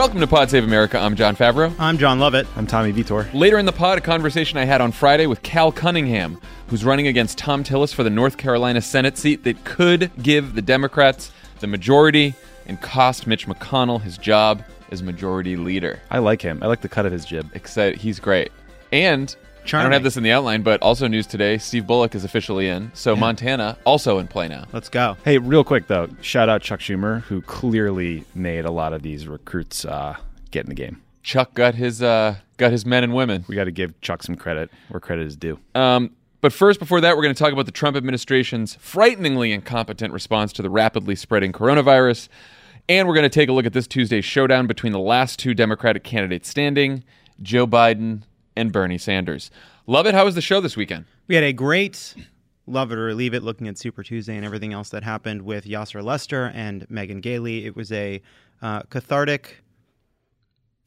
Welcome to Pod Save America. I'm Jon Favreau. I'm Jon Lovett. I'm Tommy Vietor. Later in the pod, a conversation I had on Friday with Cal Cunningham, who's running against Thom Tillis for the North Carolina Senate seat that could give the Democrats the majority and cost Mitch McConnell his job as majority leader. I like him. I like the cut of his jib. Except He's great. And I don't have this in the outline, but also news today Steve Bullock is officially in. So Montana also in play now. Let's go. Hey, real quick though, shout out Chuck Schumer, who clearly made a lot of these recruits uh, get in the game. Chuck got his uh, got his men and women. We got to give Chuck some credit where credit is due. Um, but first, before that, we're going to talk about the Trump administration's frighteningly incompetent response to the rapidly spreading coronavirus. And we're going to take a look at this Tuesday's showdown between the last two Democratic candidates standing, Joe Biden and Bernie Sanders. Love it. How was the show this weekend? We had a great Lovett or Leave It looking at Super Tuesday and everything else that happened with Yassir Lester and Megan Gailey. It was a uh, cathartic,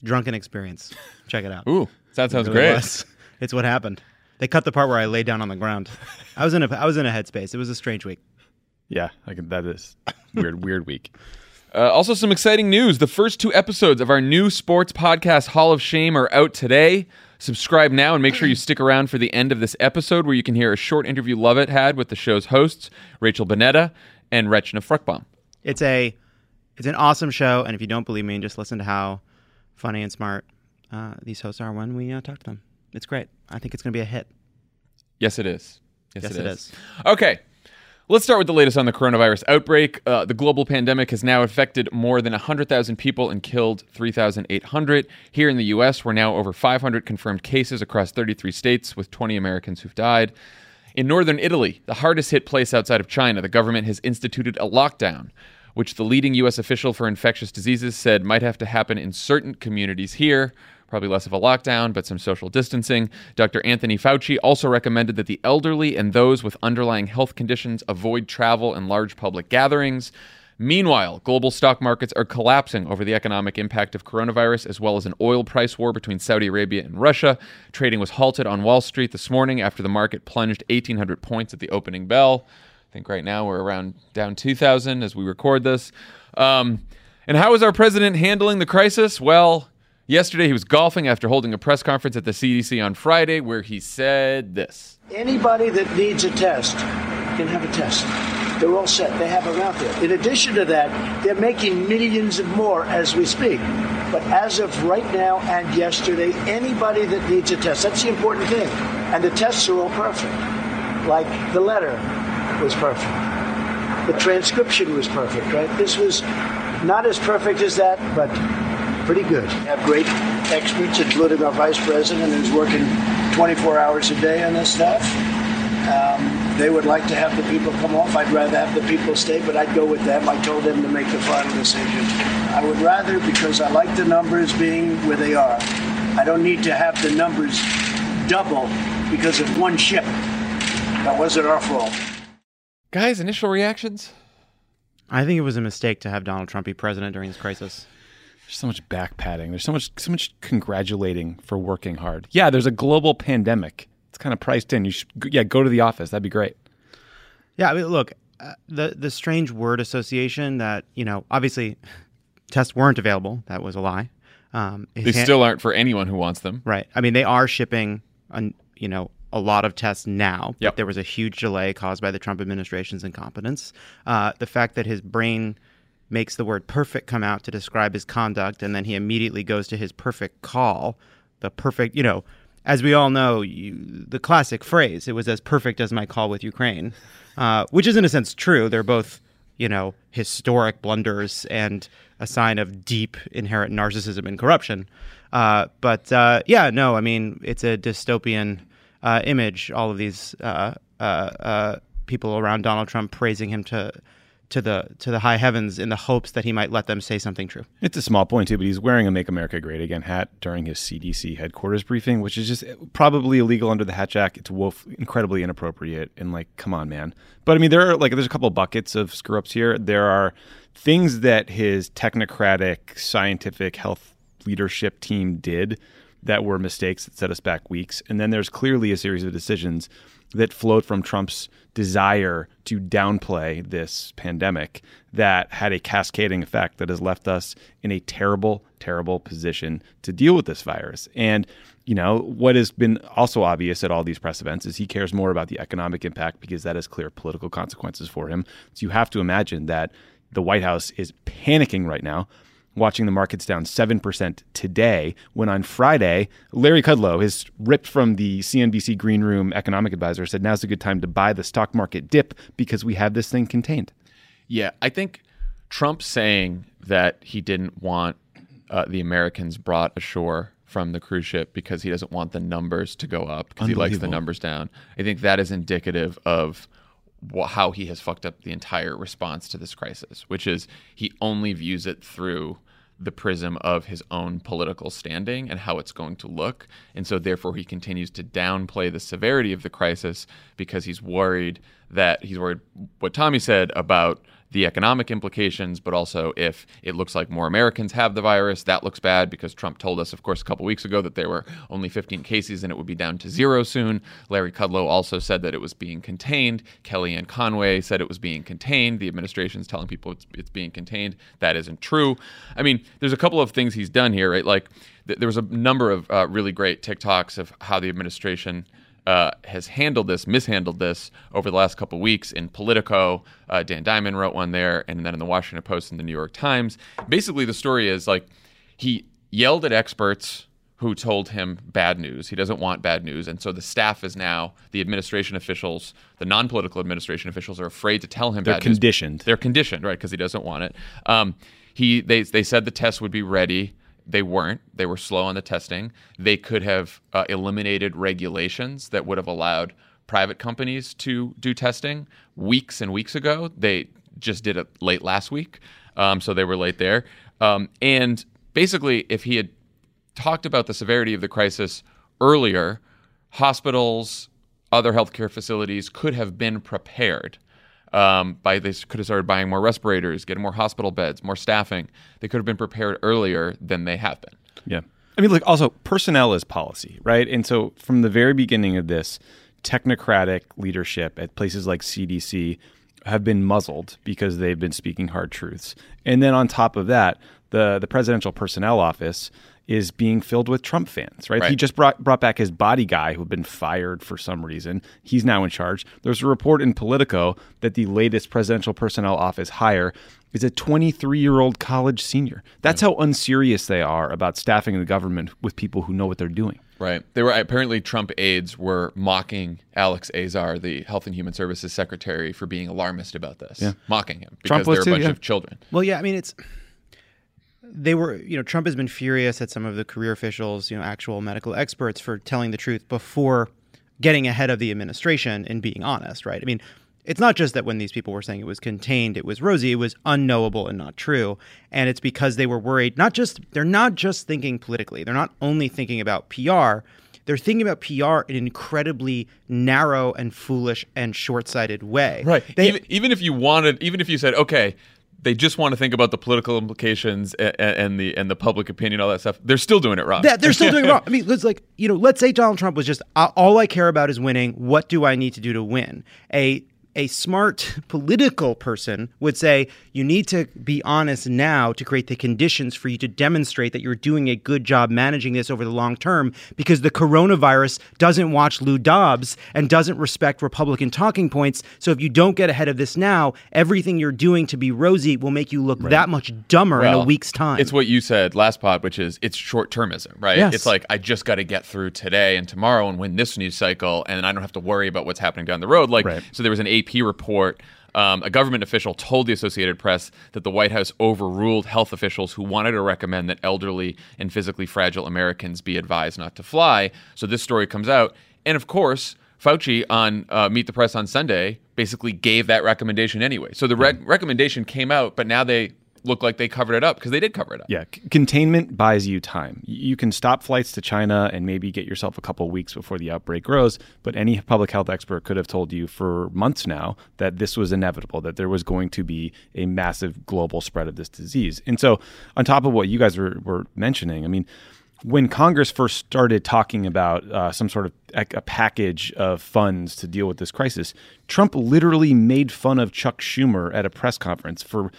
drunken experience. Check it out. Ooh, that sounds It really great. was. It's what happened. They cut the part where I lay down on the ground. I was in a I was in a headspace. It was a strange week. Yeah, I can, that is weird, weird week. Uh, also, some exciting news. The first two episodes of our new sports podcast, Hall of Shame, are out today. Subscribe now and make sure you stick around for the end of this episode where you can hear a short interview Lovett had with the show's hosts, Rachel Bonnetta and Rachna Fruchbaum. It's a it's an awesome show, and if you don't believe me, just listen to how funny and smart uh, these hosts are when we uh, talk to them. It's great. I think it's going to be a hit. Yes, it is. Yes, Yes, it it is. is. Okay. Let's start with the latest on the coronavirus outbreak. Uh, the global pandemic has now affected more than 100,000 people and killed 3,800. Here in the U.S., we're now over 500 confirmed cases across 33 states, with 20 Americans who've died. In northern Italy, the hardest hit place outside of China, the government has instituted a lockdown, which the leading U.S. official for infectious diseases said might have to happen in certain communities here. Probably less of a lockdown, but some social distancing. Dr. Anthony Fauci also recommended that the elderly and those with underlying health conditions avoid travel and large public gatherings. Meanwhile, global stock markets are collapsing over the economic impact of coronavirus, as well as an oil price war between Saudi Arabia and Russia. Trading was halted on Wall Street this morning after the market plunged 1,800 points at the opening bell. I think right now we're around down 2,000 as we record this. Um, and how is our president handling the crisis? Well, yesterday he was golfing after holding a press conference at the CDC on Friday where he said this. Anybody that needs a test can have a test. They're all set. They have them out there. In addition to that, they're making millions of more as we speak. But as of right now and yesterday, anybody that needs a test, that's the important thing. And the tests are all perfect. Like the letter was perfect. The transcription was perfect, right? This was not as perfect as that, but pretty good. We have great experts, including our vice president, who's working 24 hours a day on this stuff. Um, they would like to have the people come off. I'd rather have the people stay, but I'd go with them. I told them to make the final decision. I would rather, because I like the numbers being where they are. I don't need to have the numbers double because of one ship. That wasn't our fault. Guys, initial reactions? I think it was a mistake to have Donald Trump be president during this crisis. There's so much back patting. There's so much, so much congratulating for working hard. Yeah, there's a global pandemic. It's kind of priced in. You should, yeah, go to the office. That'd be great. Yeah, I mean, look, uh, the the strange word association that you know, obviously, tests weren't available. That was a lie. Um, They hand- still aren't for anyone who wants them. right. I mean, they are shipping, an, you know, a lot of tests now. Yep. But there was a huge delay caused by the Trump administration's incompetence. Uh, the fact that his brain makes the word perfect come out to describe his conduct, and then he immediately goes to his perfect call, the perfect, you know, as we all know, you, the classic phrase, it was as perfect as my call with Ukraine, uh, which is in a sense true. They're both, you know, historic blunders and a sign of deep inherent narcissism and corruption. Uh, but uh, yeah, no, I mean, it's a dystopian uh, image, all of these uh, uh, people around Donald Trump praising him to to the to the high heavens in the hopes that he might let them say something true. It's a small point too, but he's wearing a "Make America Great Again" hat during his CDC headquarters briefing, which is just eh, probably illegal under the Hatch Act. It's wof- incredibly inappropriate, and like, come on, man. But I mean, there are like there's a couple buckets of screw ups here. There are things that his technocratic scientific health leadership team did that were mistakes that set us back weeks, and then there's clearly a series of decisions that flowed from Trump's desire to downplay this pandemic that had a cascading effect that has left us in a terrible, terrible position to deal with this virus. And, you know, what has been also obvious at all these press events is he cares more about the economic impact because that has clear political consequences for him. So you have to imagine that the White House is panicking right now watching the markets down 7% today, when on Friday, Larry Kudlow, his ripped from the CNBC Green Room economic advisor, said now's a good time to buy the stock market dip because we have this thing contained. Yeah, I think Trump saying that he didn't want uh, the Americans brought ashore from the cruise ship because he doesn't want the numbers to go up because he likes the numbers down. I think that is indicative of how he has fucked up the entire response to this crisis, which is he only views it through the prism of his own political standing and how it's going to look. And so, therefore, he continues to downplay the severity of the crisis because he's worried that he's worried what Tommy said about the economic implications, but also if it looks like more Americans have the virus, that looks bad because Trump told us, of course, a couple weeks ago that there were only 15 cases and it would be down to zero soon. Larry Kudlow also said that it was being contained. Kellyanne Conway said it was being contained. The administration's telling people it's, it's being contained. That isn't true. I mean, there's a couple of things he's done here, right? Like th- there was a number of uh, really great TikToks of how the administration uh, has handled this, mishandled this over the last couple of weeks in Politico. Uh, Dan Diamond wrote one there, and then in the Washington Post and the New York Times. Basically, the story is like he yelled at experts who told him bad news. He doesn't want bad news, and so the staff is now the administration officials, the non-political administration officials are afraid to tell him They're bad news. conditioned. They're conditioned, right? Because he doesn't want it. Um, he they they said the test would be ready. They weren't. They were slow on the testing. They could have uh, eliminated regulations that would have allowed private companies to do testing weeks and weeks ago. They just did it late last week, um, so they were late there. Um, and basically, if he had talked about the severity of the crisis earlier, hospitals, other healthcare facilities could have been prepared. Um, by they could have started buying more respirators, getting more hospital beds, more staffing. They could have been prepared earlier than they have been. Yeah. I mean, like also, personnel is policy, right? And so from the very beginning of this, technocratic leadership at places like CDC have been muzzled because they've been speaking hard truths. And then on top of that, the, the presidential personnel office is being filled with Trump fans, right? Right. He just brought brought back his body guy who had been fired for some reason. He's now in charge. There's a report in Politico that the latest presidential personnel office hire is a 23 year old college senior. That's how unserious they are about staffing the government with people who know what they're doing. Right. They were apparently Trump aides were mocking Alex Azar, the Health and Human Services Secretary, for being alarmist about this. Yeah. Mocking him because Trump was they're a too, bunch yeah. of children. Well, yeah, I mean, it's they were, you know, Trump has been furious at some of the career officials, you know, actual medical experts for telling the truth before getting ahead of the administration and being honest, right? I mean, it's not just that when these people were saying it was contained, it was rosy, it was unknowable and not true. And it's because they were worried, not just, they're not just thinking politically, they're not only thinking about PR, they're thinking about PR in an incredibly narrow and foolish and short sighted way. Right. They, even, even if you wanted, even if you said, okay, they just want to think about the political implications and, and the and the public opinion, all that stuff. They're still doing it wrong. Yeah, they're still doing it wrong. I mean, let's like you know, let's say Donald Trump was just "Uh, all I care about is winning. What do I need to do to win? A a smart political person would say you need to be honest now to create the conditions for you to demonstrate that you're doing a good job managing this over the long term because the coronavirus doesn't watch Lou Dobbs and doesn't respect Republican talking points. So if you don't get ahead of this now, everything you're doing to be rosy will make you look that much dumber in a week's time. It's what you said last pod, which is it's short termism, right? Yes. It's like I just got to get through today and tomorrow and win this news cycle, and I don't have to worry about what's happening down the road. Like, Right. so there was an AP report. Um, a government official told the Associated Press that the White House overruled health officials who wanted to recommend that elderly and physically fragile Americans be advised not to fly. So this story comes out, and of course. Fauci on uh, Meet the Press on Sunday basically gave that recommendation anyway. So the rec- recommendation came out, but now they look like they covered it up because they did cover it up. Yeah, c- containment buys you time. You can stop flights to China and maybe get yourself a couple weeks before the outbreak grows, but any public health expert could have told you for months now that this was inevitable, that there was going to be a massive global spread of this disease. And so, on top of what you guys were, were mentioning, I mean, when Congress first started talking about uh, some sort of a, a package of funds to deal with this crisis, Trump literally made fun of Chuck Schumer at a press conference for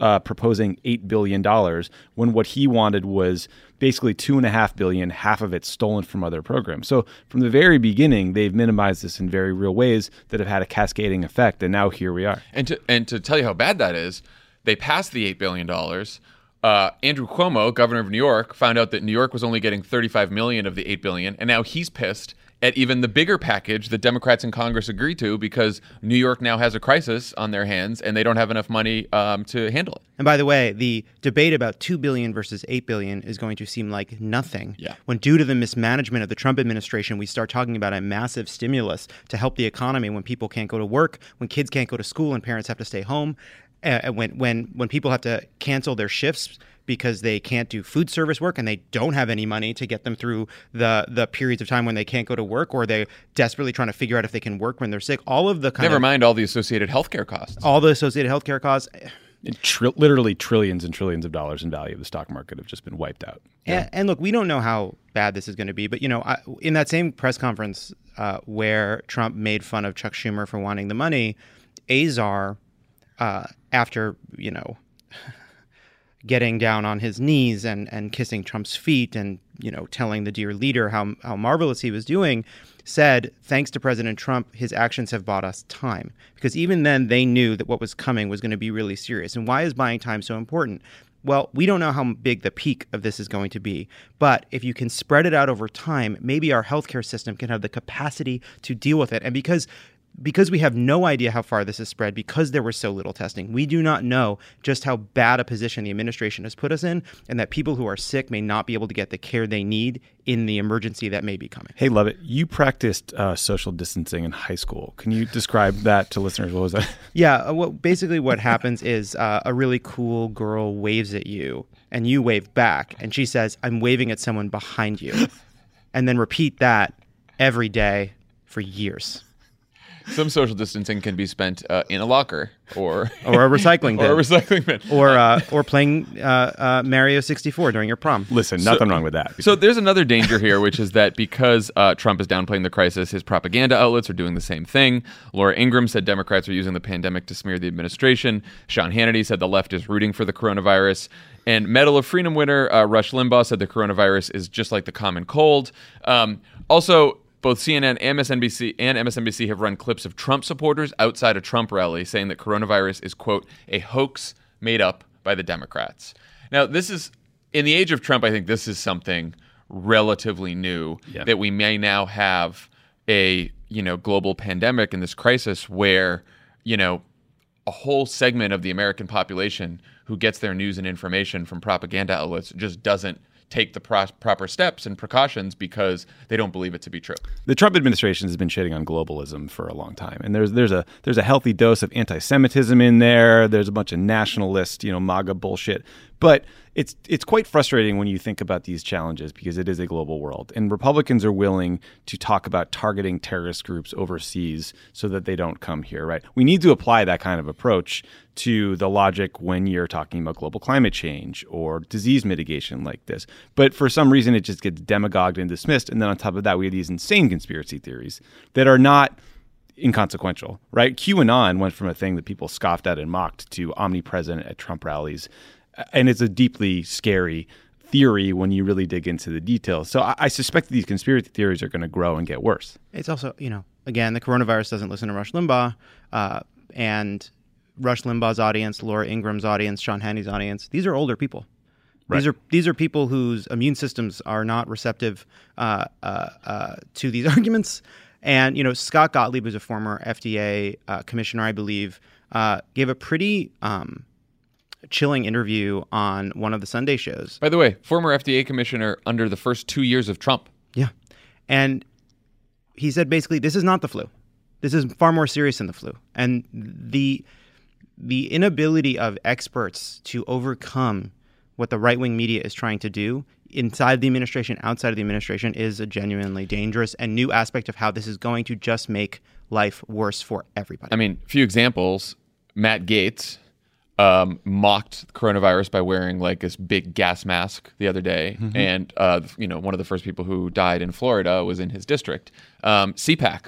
uh, proposing eight billion dollars when what he wanted was basically two and a half billion, half of it stolen from other programs. So from the very beginning, they've minimized this in very real ways that have had a cascading effect, and now here we are. And to and to tell you how bad that is, they passed the eight billion dollars. Uh, Andrew Cuomo, governor of New York, found out that New York was only getting 35 million of the 8 billion, and now he's pissed at even the bigger package that Democrats in Congress agree to because New York now has a crisis on their hands and they don't have enough money um, to handle it. And by the way, the debate about 2 billion versus 8 billion is going to seem like nothing. Yeah. When due to the mismanagement of the Trump administration, we start talking about a massive stimulus to help the economy when people can't go to work, when kids can't go to school and parents have to stay home, uh, when when when people have to cancel their shifts because they can't do food service work and they don't have any money to get them through the the periods of time when they can't go to work or they're desperately trying to figure out if they can work when they're sick. All of the kind Never of mind all the associated healthcare costs. all the associated healthcare costs. Tri- literally trillions and trillions of dollars in value of the stock market have just been wiped out. And, and look, we don't know how bad this is going to be, but you know, I, in that same press conference uh, where Trump made fun of Chuck Schumer for wanting the money, Azar, uh, after you know, getting down on his knees and and kissing Trump's feet and you know telling the dear leader how how marvelous he was doing, said thanks to President Trump, his actions have bought us time because even then they knew that what was coming was going to be really serious. And why is buying time so important? Well, we don't know how big the peak of this is going to be, but if you can spread it out over time, maybe our healthcare system can have the capacity to deal with it. And because because we have no idea how far this has spread, because there was so little testing, we do not know just how bad a position the administration has put us in, and that people who are sick may not be able to get the care they need in the emergency that may be coming. Hey, Lovett. You practiced uh, social distancing in high school. Can you describe that to listeners? What was that? Yeah, uh, well, basically what happens is uh, a really cool girl waves at you, and you wave back, and she says, "I'm waving at someone behind you," and then repeat that every day for years, Some social distancing can be spent uh, in a locker or or a recycling bin, or a recycling bin. or uh, or playing uh, uh, Mario 64 during your prom. Listen, nothing wrong with that. So there's another danger here, which is that because uh, Trump is downplaying the crisis, his propaganda outlets are doing the same thing. Laura Ingraham said Democrats are using the pandemic to smear the administration. Sean Hannity said the left is rooting for the coronavirus. And Medal of Freedom winner uh, Rush Limbaugh said the coronavirus is just like the common cold. Um, also, both CNN and MSNBC and MSNBC have run clips of Trump supporters outside a Trump rally saying that coronavirus is quote a hoax made up by the Democrats. Now, this is in the age of Trump. I think this is something relatively new Yeah. that we may now have a you know global pandemic and this crisis where you know a whole segment of the American population who gets their news and information from propaganda outlets just doesn't take the pro- proper steps and precautions because they don't believe it to be true. the Trump administration has been shitting on globalism for a long time, and there's there's a there's a healthy dose of anti-Semitism in there. There's a bunch of nationalist, you know, MAGA bullshit. But it's it's quite frustrating when you think about these challenges because it is a global world, and Republicans are willing to talk about targeting terrorist groups overseas so that they don't come here. Right? We need to apply that kind of approach to the logic when you're talking about global climate change or disease mitigation like this. But for some reason, it just gets demagogued and dismissed. And then on top of that, we have these insane conspiracy theories that are not inconsequential, right? QAnon went from a thing that people scoffed at and mocked to omnipresent at Trump rallies, and it's a deeply scary theory when you really dig into the details. So I, I suspect that these conspiracy theories are going to grow and get worse. It's also, you know, again, the coronavirus doesn't listen to Rush Limbaugh, uh, and Rush Limbaugh's audience, Laura Ingraham's audience, Sean Hannity's audience. These are older people. These are these are people whose immune systems are not receptive uh, uh, uh, to these arguments. And you know, Scott Gottlieb, who's a former FDA uh, commissioner, I believe, uh, gave a pretty um, chilling interview on one of the Sunday shows. By the way, former FDA commissioner under the first two years of Trump. Yeah. And he said basically, this is not the flu. This is far more serious than the flu. And the the inability of experts to overcome what the right wing media is trying to do inside the administration, outside of the administration, is a genuinely dangerous and new aspect of how this is going to just make life worse for everybody. I mean, a few examples. Matt Gaetz um, mocked coronavirus by wearing like this big gas mask the other day, and uh, you know one of the first people who died in Florida was in his district. Um, CPAC,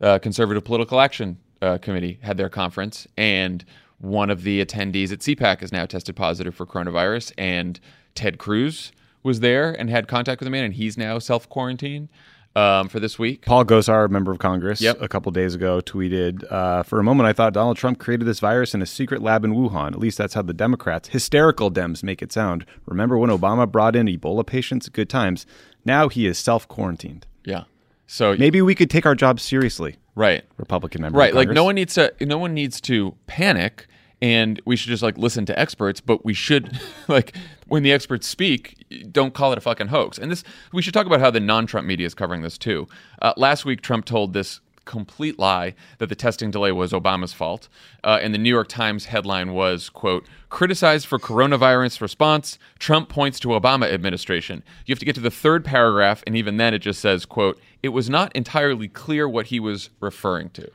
uh, Conservative Political Action uh, Committee, had their conference, and one of the attendees at CPAC is now tested positive for coronavirus, and Ted Cruz was there and had contact with the man, and he's now self quarantined um, for this week. Paul Gosar, member of Congress, Yep. a couple days ago tweeted, uh, "For a moment, I thought Donald Trump created this virus in a secret lab in Wuhan. At least that's how the Democrats, hysterical Dems, make it sound. Remember when Obama brought in Ebola patients? Good times. Now he is self quarantined. Yeah. So Maybe we could take our jobs seriously, right. Republican member. right like no one needs to no one needs to panic and we should just like listen to experts but we should like when the experts speak don't call it a fucking hoax. And this we should talk about how the non-trump media is covering this too. Uh, last week trump told this complete lie that the testing delay was obama's fault. Uh, and the new york times headline was quote criticized for coronavirus response trump points to obama administration. You have to get to the third paragraph and even then it just says quote it was not entirely clear what he was referring to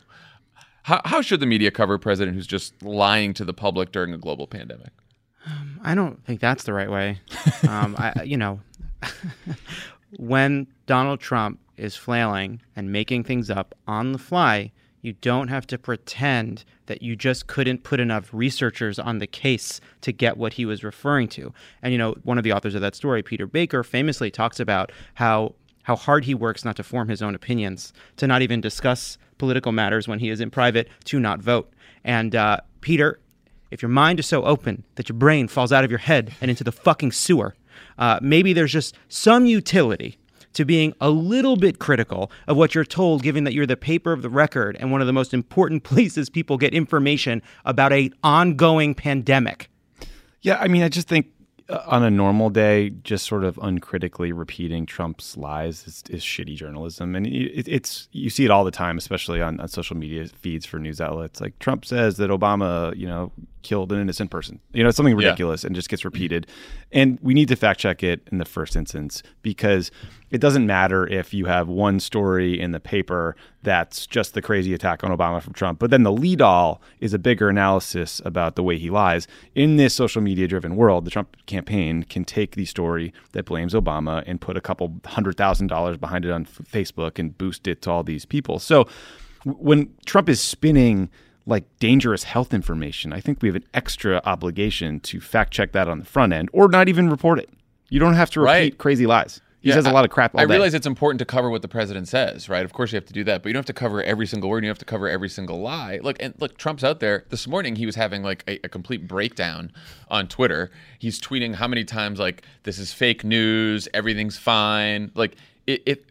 how, how should the media cover a president who's just lying to the public during a global pandemic? I don't think that's the right way. Um, I, you know, when Donald Trump is flailing and making things up on the fly, you don't have to pretend that you just couldn't put enough researchers on the case to get what he was referring to. And you know, one of the authors of that story, Peter Baker, famously talks about how how hard he works not to form his own opinions, to not even discuss political matters when he is in private, to not vote. And uh, Peter, if your mind is so open that your brain falls out of your head and into the fucking sewer, uh, maybe there's just some utility to being a little bit critical of what you're told, given that you're the paper of the record and one of the most important places people get information about a ongoing pandemic. Yeah, I mean, I just think Uh, on a normal day, just sort of uncritically repeating Trump's lies is, is shitty journalism, and it, it's you see it all the time, especially on, on social media feeds for news outlets. Like Trump says that Obama, you know, killed an innocent person. You know, it's something Yeah. ridiculous and just gets repeated. And we need to fact check it in the first instance because it doesn't matter if you have one story in the paper that's just the crazy attack on Obama from Trump, but then the lead all is a bigger analysis about the way he lies. In this social media driven world, the Trump campaign can take the story that blames Obama and put a couple hundred thousand dollars behind it on Facebook and boost it to all these people. So when Trump is spinning like dangerous health information, I think we have an extra obligation to fact check that on the front end or not even report it. You don't have to repeat Right. crazy lies. He Yeah, says a lot of crap all I day. realize it's important to cover what the president says, right? Of course you have to do that, but you don't have to cover every single word. You don't have to cover every single lie. Look, and look, Trump's out there. This morning he was having like a, a complete breakdown on Twitter. He's tweeting how many times like this is fake news, everything's fine. Like it, it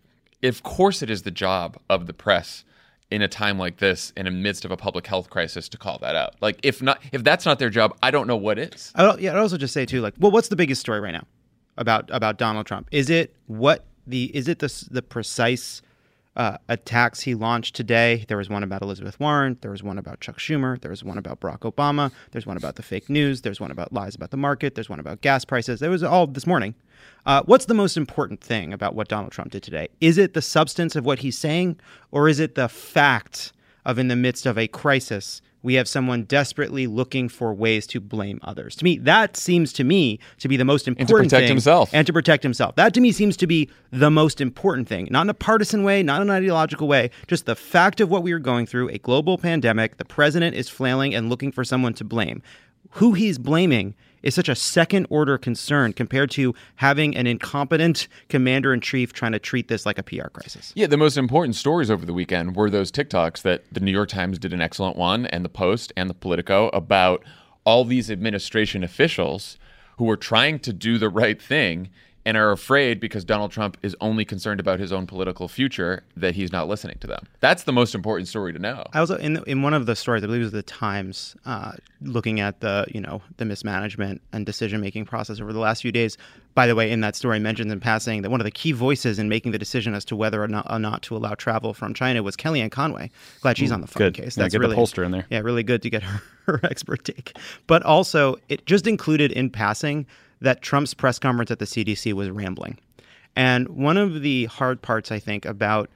of course it is the job of the press in a time like this, in the midst of a public health crisis, to call that out. Like if not, if that's not their job, I don't know what is. I yeah, I'd also just say too, like, well, what's the biggest story right now about about Donald Trump? Is it what the is it the the precise uh, attacks he launched today? There was one about Elizabeth Warren. There was one about Chuck Schumer. There was one about Barack Obama. There's one about the fake news. There's one about lies about the market. There's one about gas prices. There was all this morning. Uh, what's the most important thing about what Donald Trump did today? Is it the substance of what he's saying, or is it the fact of in the midst of a crisis we have someone desperately looking for ways to blame others. To me, that seems to me to be the most important protect thing. himself. And to protect himself. That to me seems to be the most important thing. Not in a partisan way, not in an ideological way, just the fact of what we are going through, a global pandemic. The president is flailing and looking for someone to blame. Who he's blaming is such a second order concern compared to having an incompetent commander in chief trying to treat this like a PR crisis. Yeah, the most important stories over the weekend were those TikToks that the New York Times did an excellent one, and the Post and the Politico about all these administration officials who were trying to do the right thing and are afraid because Donald Trump is only concerned about his own political future that he's not listening to them. That's the most important story to know. I also in in one of the stories, I believe it was the Times, uh, looking at the you know the mismanagement and decision making process over the last few days. By the way, in that story, mentioned in passing that one of the key voices in making the decision as to whether or not, or not to allow travel from China was Kellyanne Conway. Glad she's on the phone good. case. Yeah, That's get the really pollster in there. Yeah, really good to get her, her expert take. But also, it just included in passing that Trump's press conference at the CDC was rambling. And one of the hard parts, I think, about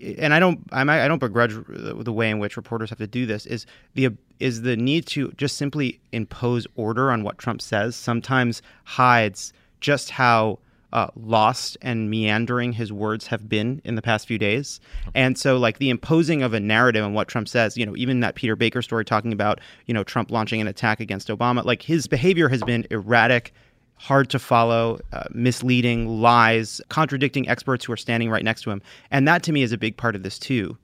and I don't I don't begrudge the way in which reporters have to do this is the is the need to just simply impose order on what Trump says sometimes hides just how uh, lost and meandering his words have been in the past few days. And so, like the imposing of a narrative on what Trump says, you know, even that Peter Baker story talking about, you know, Trump launching an attack against Obama, like his behavior has been erratic, hard to follow, uh, misleading, lies, contradicting experts who are standing right next to him. And that to me is a big part of this, too.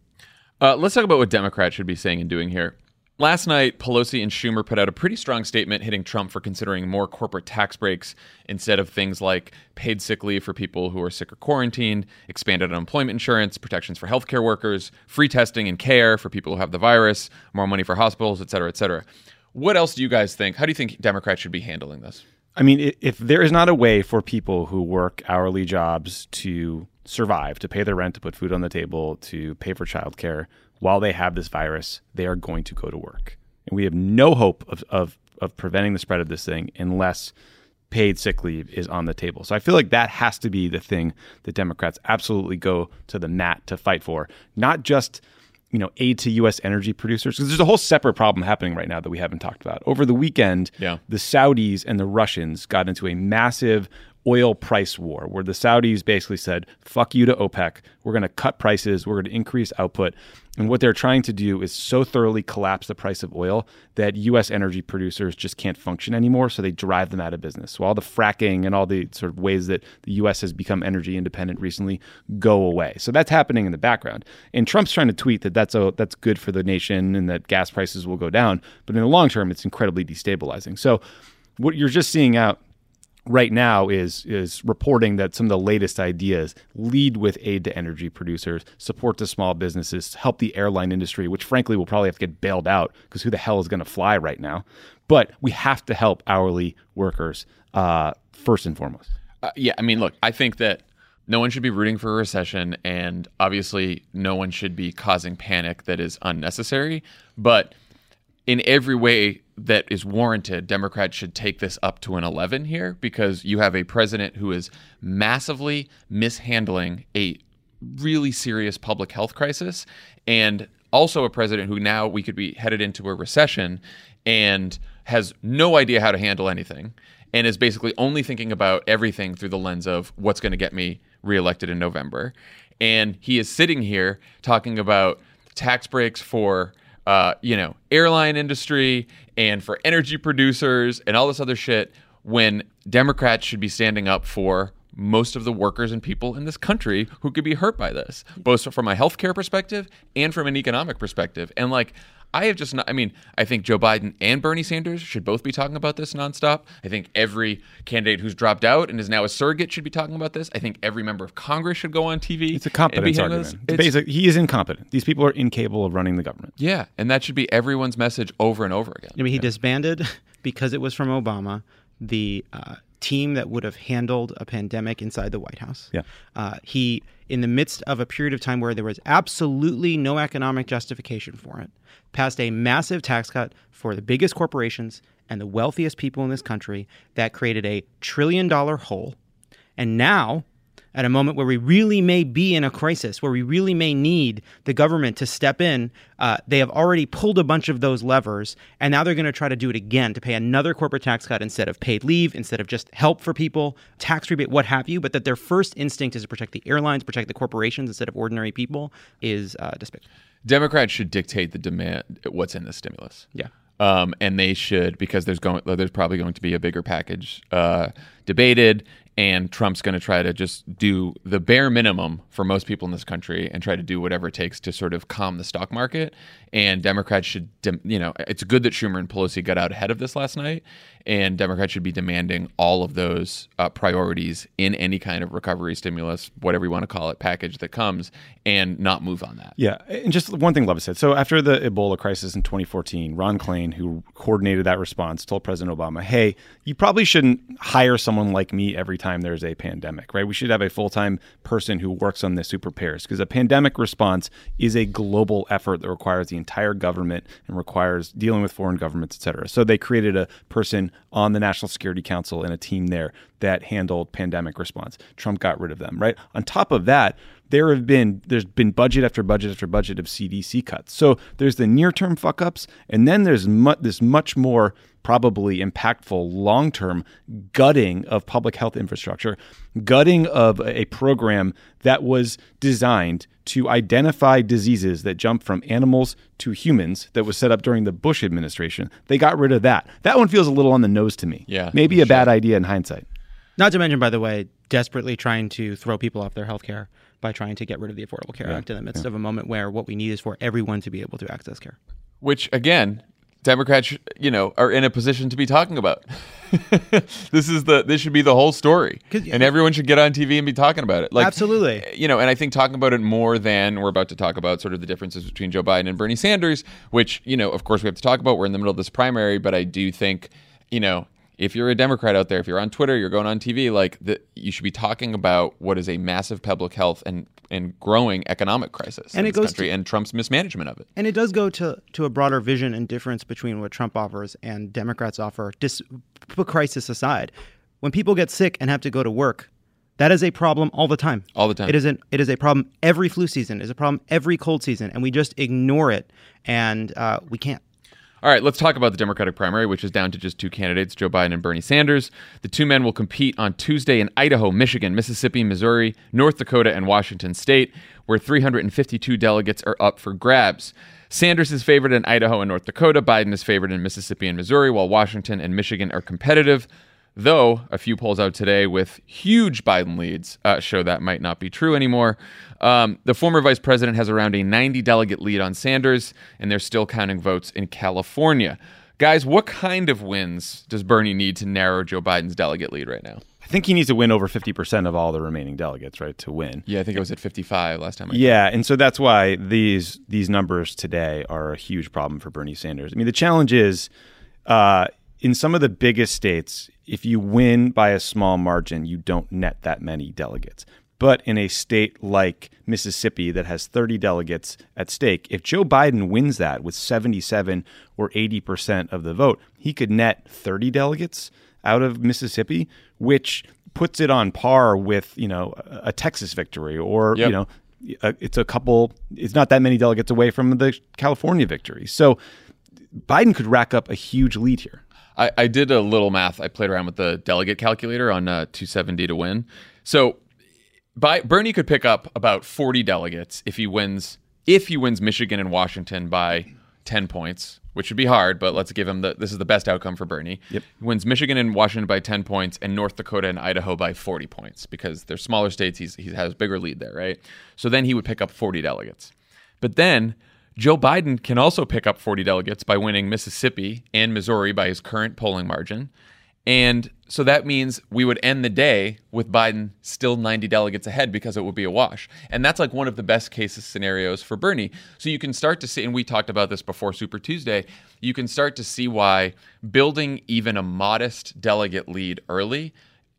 Uh, let's talk about what Democrats should be saying and doing here. Last night, Pelosi and Schumer put out a pretty strong statement hitting Trump for considering more corporate tax breaks instead of things like paid sick leave for people who are sick or quarantined, expanded unemployment insurance, protections for healthcare workers, free testing and care for people who have the virus, more money for hospitals, et cetera, et cetera. What else do you guys think? How do you think Democrats should be handling this? I mean, if there is not a way for people who work hourly jobs to survive, to pay their rent, to put food on the table, to pay for childcare while they have this virus, they are going to go to work. And we have no hope of, of, of preventing the spread of this thing unless paid sick leave is on the table. So I feel like that has to be the thing that Democrats absolutely go to the mat to fight for, not just you know aid to U.S. energy producers because there's a whole separate problem happening right now that we haven't talked about. Over the weekend, Yeah. the Saudis and the Russians got into a massive oil price war where the Saudis basically said, fuck you to OPEC. We're going to cut prices. We're going to increase output. And what they're trying to do is so thoroughly collapse the price of oil that U.S. energy producers just can't function anymore. So they drive them out of business. So all the fracking and all the sort of ways that the U.S. has become energy independent recently go away. So that's happening in the background. And Trump's trying to tweet that that's, a, that's good for the nation and that gas prices will go down. But in the long term, it's incredibly destabilizing. So what you're just seeing out right now is is reporting that some of the latest ideas lead with aid to energy producers, support to small businesses, help the airline industry, which frankly will probably have to get bailed out because who the hell is going to fly right now? But we have to help hourly workers uh, first and foremost. Uh, yeah, I mean, look, I think that no one should be rooting for a recession, and obviously, no one should be causing panic that is unnecessary. But in every way that is warranted, Democrats should take this up to an 11 here because you have a president who is massively mishandling a really serious public health crisis and also a president who now we could be headed into a recession and has no idea how to handle anything and is basically only thinking about everything through the lens of what's going to get me reelected in November. And he is sitting here talking about tax breaks for uh, you know, airline industry and for energy producers and all this other shit when Democrats should be standing up for most of the workers and people in this country who could be hurt by this, both from a healthcare perspective and from an economic perspective. And like, I have just not, I mean, I think Joe Biden and Bernie Sanders should both be talking about this nonstop. I think every candidate who's dropped out and is now a surrogate should be talking about this. I think every member of Congress should go on TV. It's a and competence argument. It's It's- basic, he is incompetent. These people are incapable of running the government. yeah, and that should be everyone's message over and over again. I mean, he disbanded because it was from Obama, the uh, team that would have handled a pandemic inside the White House. Yeah. Uh, he, in the midst of a period of time where there was absolutely no economic justification for it, passed a massive tax cut for the biggest corporations and the wealthiest people in this country that created a trillion dollar hole. And now at a moment where we really may be in a crisis, where we really may need the government to step in. Uh, they have already pulled a bunch of those levers, and now they're going to try to do it again to pay another corporate tax cut instead of paid leave, instead of just help for people, tax rebate, what have you. But that their first instinct is to protect the airlines, protect the corporations instead of ordinary people is uh, despicable. Democrats should dictate the demand what's in the stimulus. Yeah. Um, and they should because there's going there's probably going to be a bigger package uh, debated, and Trump's going to try to just do the bare minimum for most people in this country and try to do whatever it takes to sort of calm the stock market. And Democrats should, you know, it's good that Schumer and Pelosi got out ahead of this last night, and Democrats should be demanding all of those uh, priorities in any kind of recovery stimulus, whatever you want to call it, package that comes, and not move on that. Yeah, and just one thing Love said. So after the Ebola crisis in 2014, Ron Klain, who coordinated that response, told President Obama, "Hey, you probably shouldn't hire someone like me every time there's a pandemic, right? We should have a full-time person who works on this who prepares because a pandemic response is a global effort that requires the entire government and requires dealing with foreign governments, et cetera. So they created a person on the National Security Council and a team there that handled pandemic response. Trump got rid of them, right? On top of that, there have been there's been budget after budget after budget of CDC cuts. So there's the near term fuck ups, and then there's mu- this much more probably impactful long term gutting of public health infrastructure, gutting of a program that was designed to identify diseases that jump from animals to humans that was set up during the Bush administration. They got rid of that. That one feels a little on the nose to me. Yeah, Maybe for a bad idea in hindsight. Not to mention, by the way, desperately trying to throw people off their health care by trying to get rid of the Affordable Care Act in the midst of a moment where what we need is for everyone to be able to access care. which again democrats you know are in a position to be talking about. This is the this should be the whole story, and everyone should get on tv and be talking about it. Like Absolutely. you know and i think talking about it more than we're about to talk about sort of the differences between joe biden and bernie sanders which you know of course we have to talk about. We're in the middle of this primary but i do think you know if you're a Democrat out there, if you're on Twitter, you're going on TV, like the, you should be talking about what is a massive public health and and growing economic crisis And in it this goes country to- and Trump's mismanagement of it. And it does go to, to a broader vision and difference between what Trump offers and Democrats offer. Dis, put crisis aside, when people get sick and have to go to work, that is a problem all the time. All the time. It is an it is a problem every flu season. It is a problem every cold season, and we just ignore it, and uh, we can't. All right, let's talk about the Democratic primary, which is down to just two candidates, Joe Biden and Bernie Sanders. The two men will compete on Tuesday in Idaho, Michigan, Mississippi, Missouri, North Dakota, and Washington state, where 352 delegates are up for grabs. Sanders is favored in Idaho and North Dakota. Biden is favored in Mississippi and Missouri, while Washington and Michigan are competitive. Though a few polls out today with huge Biden leads uh, show that might not be true anymore. Um, the former vice president has around a 90 delegate lead on Sanders, and they're still counting votes in California. Guys, what kind of wins does Bernie need to narrow Joe Biden's delegate lead right now? I think he needs to win over 50% of all the remaining delegates, right, to win. Yeah, I think it was at 55 last time. I Yeah, and so that's why these these numbers today are a huge problem for Bernie Sanders. I mean, the challenge is uh, in some of the biggest states, if you win by a small margin, you don't net that many delegates. But in a state like Mississippi that has 30 delegates at stake, if Joe Biden wins that with 77 or 80% of the vote, he could net 30 delegates out of Mississippi, which puts it on par with, you know, a Texas victory or, Yep. you know, it's a couple it's not that many delegates away from the California victory. So Biden could rack up a huge lead here. I, I did a little math. I played around with the delegate calculator on uh, 270 to win. So by, Bernie could pick up about 40 delegates if he wins if he wins Michigan and Washington by 10 points, which would be hard, but let's give him the this is the best outcome for Bernie. Yep. He wins Michigan and Washington by 10 points and North Dakota and Idaho by 40 points because they're smaller states. He's, he has a bigger lead there, right? So then he would pick up 40 delegates. But then Joe Biden can also pick up 40 delegates by winning Mississippi and Missouri by his current polling margin. And so that means we would end the day with Biden still 90 delegates ahead because it would be a wash. And that's like one of the best case scenarios for Bernie. So you can start to see, and we talked about this before Super Tuesday, you can start to see why building even a modest delegate lead early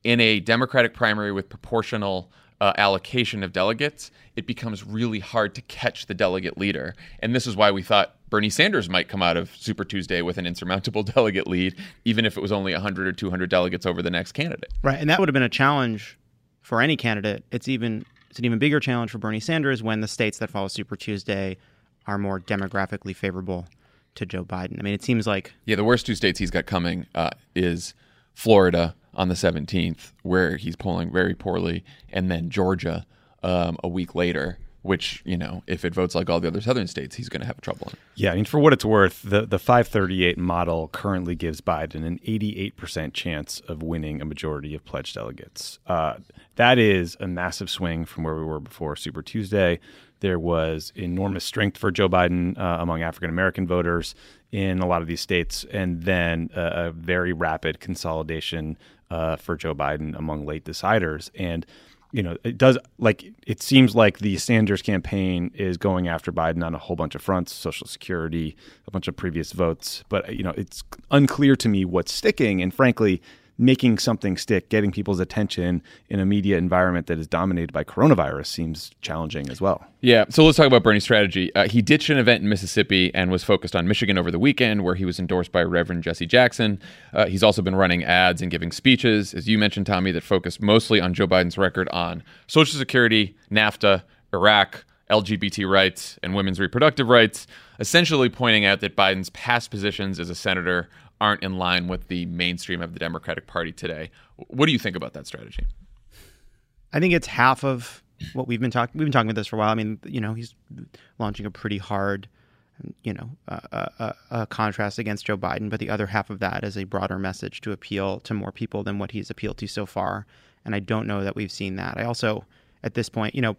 in a Democratic primary with proportional uh, allocation of delegates, it becomes really hard to catch the delegate leader. And this is why we thought Bernie Sanders might come out of Super Tuesday with an insurmountable delegate lead, even if it was only 100 or 200 delegates over the next candidate. Right, and that would have been a challenge for any candidate. It's even it's an even bigger challenge for Bernie Sanders when the states that follow Super Tuesday are more demographically favorable to Joe Biden. I mean, it seems like Yeah, the worst two states he's got coming uh, is Florida on the 17th, where he's polling very poorly, and then Georgia um, a week later, which, you know, if it votes like all the other southern states, he's going to have trouble in. Yeah, I mean, for what it's worth, the, the 538 model currently gives Biden an 88% chance of winning a majority of pledged delegates. Uh, that is a massive swing from where we were before Super Tuesday. There was enormous strength for Joe Biden uh, among African American voters in a lot of these states, and then a, a very rapid consolidation uh, for Joe Biden among late deciders. And you know, it does like it seems like the Sanders campaign is going after Biden on a whole bunch of fronts, Social Security, a bunch of previous votes. But you know, it's unclear to me what's sticking, and frankly, making something stick, getting people's attention in a media environment that is dominated by coronavirus seems challenging as well. Yeah, so let's talk about Bernie's strategy. Uh, he ditched an event in Mississippi and was focused on Michigan over the weekend, where he was endorsed by Reverend Jesse Jackson. Uh, he's also been running ads and giving speeches, as you mentioned, Tommy, that focus mostly on Joe Biden's record on Social Security, NAFTA, Iraq, LGBT rights, and women's reproductive rights, essentially pointing out that Biden's past positions as a senator aren't in line with the mainstream of the Democratic Party today. What do you think about that strategy? I think it's half of what we've been talking. We've been talking about this for a while. I mean, you know, he's launching a pretty hard, you know, uh, uh, uh, contrast against Joe Biden, but the other half of that is a broader message to appeal to more people than what he's appealed to so far. And I don't know that we've seen that. I also, at this point, you know,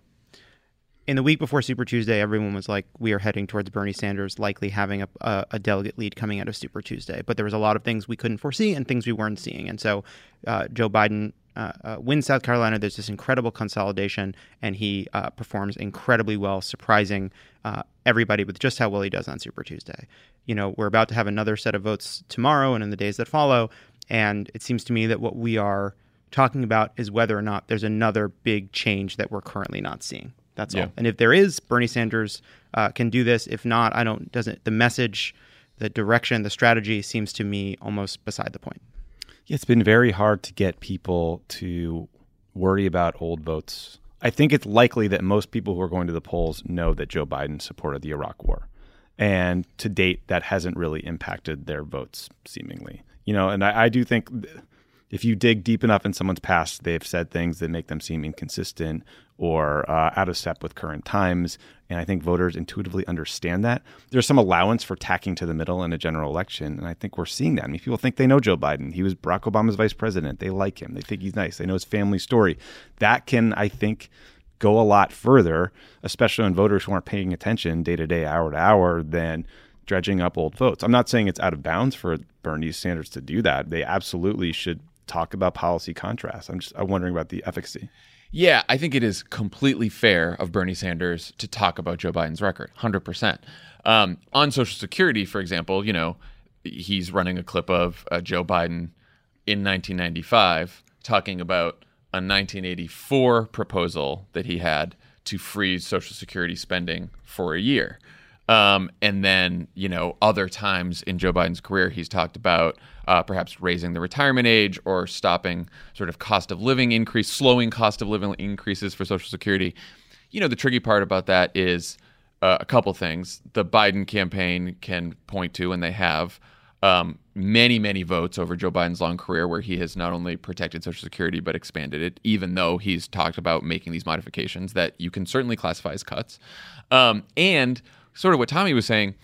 in the week before Super Tuesday, everyone was like, "We are heading towards Bernie Sanders likely having a, a, a, delegate lead coming out of Super Tuesday." But there was a lot of things we couldn't foresee and things we weren't seeing, and so uh, Joe Biden uh, uh, wins South Carolina. There's this incredible consolidation, and he uh, performs incredibly well, surprising uh, everybody with just how well he does on Super Tuesday. You know, we're about to have another set of votes tomorrow and in the days that follow, and it seems to me that what we are talking about is whether or not there's another big change that we're currently not seeing. That's Yeah. all. And if there is, Bernie Sanders uh, can do this. If not, I don't. Doesn't the message, the direction, the strategy seems to me almost beside the point. Yeah, it's been very hard to get people to worry about old votes. I think it's likely that most people who are going to the polls know that Joe Biden supported the Iraq War. And to date, that hasn't really impacted their votes, seemingly. You know, and I, I do think th- if you dig deep enough in someone's past, they've said things that make them seem inconsistent or uh, out of step with current times. And I think voters intuitively understand that. There's some allowance for tacking to the middle in a general election. And I think we're seeing that. I mean, people think they know Joe Biden. He was Barack Obama's vice president. They like him. They think he's nice. They know his family story. That can, I think, go a lot further, especially on voters who aren't paying attention day to day, hour to hour, than dredging up old votes. I'm not saying it's out of bounds for Bernie Sanders to do that. They absolutely should talk about policy contrast. I'm just I'm wondering about the efficacy. Yeah, I think it is completely fair of Bernie Sanders to talk about Joe Biden's record, 100%. Um, on Social Security, for example, you know, he's running a clip of uh, Joe Biden in 1995 talking about a 1984 proposal that he had to freeze Social Security spending for a year. Um, and then, you know, other times in Joe Biden's career, he's talked about uh, perhaps raising the retirement age or stopping sort of cost of living increase, slowing cost of living increases for Social Security. You know, the tricky part about that is uh, a couple things. The Biden campaign can point to, and they have, um, many, many votes over Joe Biden's long career where he has not only protected Social Security but expanded it, even though he's talked about making these modifications that you can certainly classify as cuts. Um, and sort of what Tommy was saying,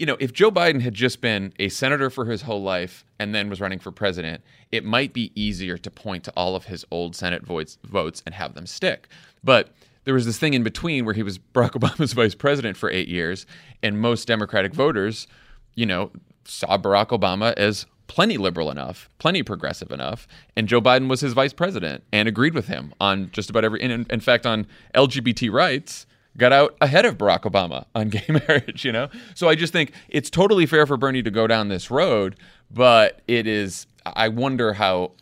you know, if Joe Biden had just been a senator for his whole life and then was running for president, it might be easier to point to all of his old Senate votes, votes and have them stick. But there was this thing in between where he was Barack Obama's vice president for eight years, and most Democratic voters, you know, saw Barack Obama as plenty liberal enough, plenty progressive enough, and Joe Biden was his vice president and agreed with him on just about every. In, in fact, on LGBT rights, got out ahead of Barack Obama on gay marriage. You know, so I just think it's totally fair for Bernie to go down this road, but it is. I wonder how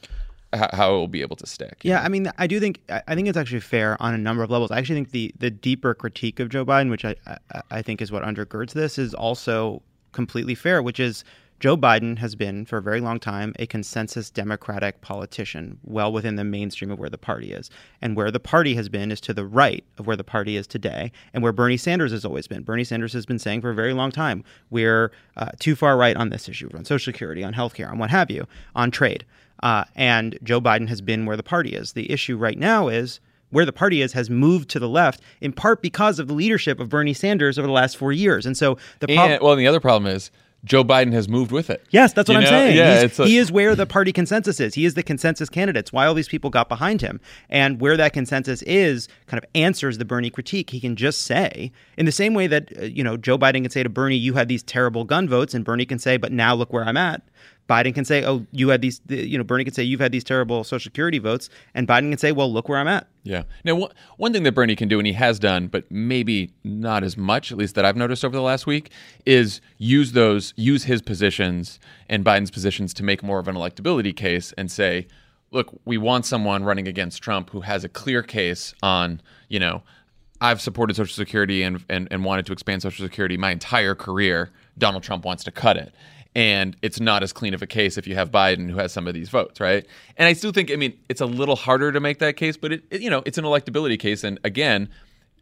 how it will be able to stick. Yeah, I mean, I do think I I think it's actually fair on a number of levels. I actually think the the deeper critique of Joe Biden, which I I, I think is what undergirds this, is also completely fair. Which is Joe Biden has been, for a very long time, a consensus Democratic politician, well within the mainstream of where the party is. And where the party has been is to the right of where the party is today, and where Bernie Sanders has always been. Bernie Sanders has been saying for a very long time, we're uh, too far right on this issue, on Social Security, on healthcare, on what have you, on trade. Uh, and Joe Biden has been where the party is. The issue right now is where the party is has moved to the left in part because of the leadership of Bernie Sanders over the last four years. And so the problem. Well, and the other problem is Joe Biden has moved with it. Yes, that's what You I'm know? saying. Yeah, a- he is where the party consensus is. He is the consensus candidate. It's why all these people got behind him. And where that consensus is kind of answers the Bernie critique. He can just say, in the same way that, uh, you know, Joe Biden can say to Bernie, you had these terrible gun votes, and Bernie can say, but now look where I'm at. Biden can say, oh, you had these, you know, Bernie can say, you've had these terrible Social Security votes. And Biden can say, well, look where I'm at. Yeah. Now, one- one thing that Bernie can do, and he has done, but maybe not as much, at least that I've noticed over the last week, is use those, use his positions and Biden's positions to make more of an electability case and say, look, we want someone running against Trump who has a clear case on, you know, I've supported Social Security and, and, and wanted to expand Social Security my entire career. Donald Trump wants to cut it. And it's not as clean of a case if you have Biden who has some of these votes, right? And I still think, I mean, it's a little harder to make that case, but it, it you know, it's an electability case. And again,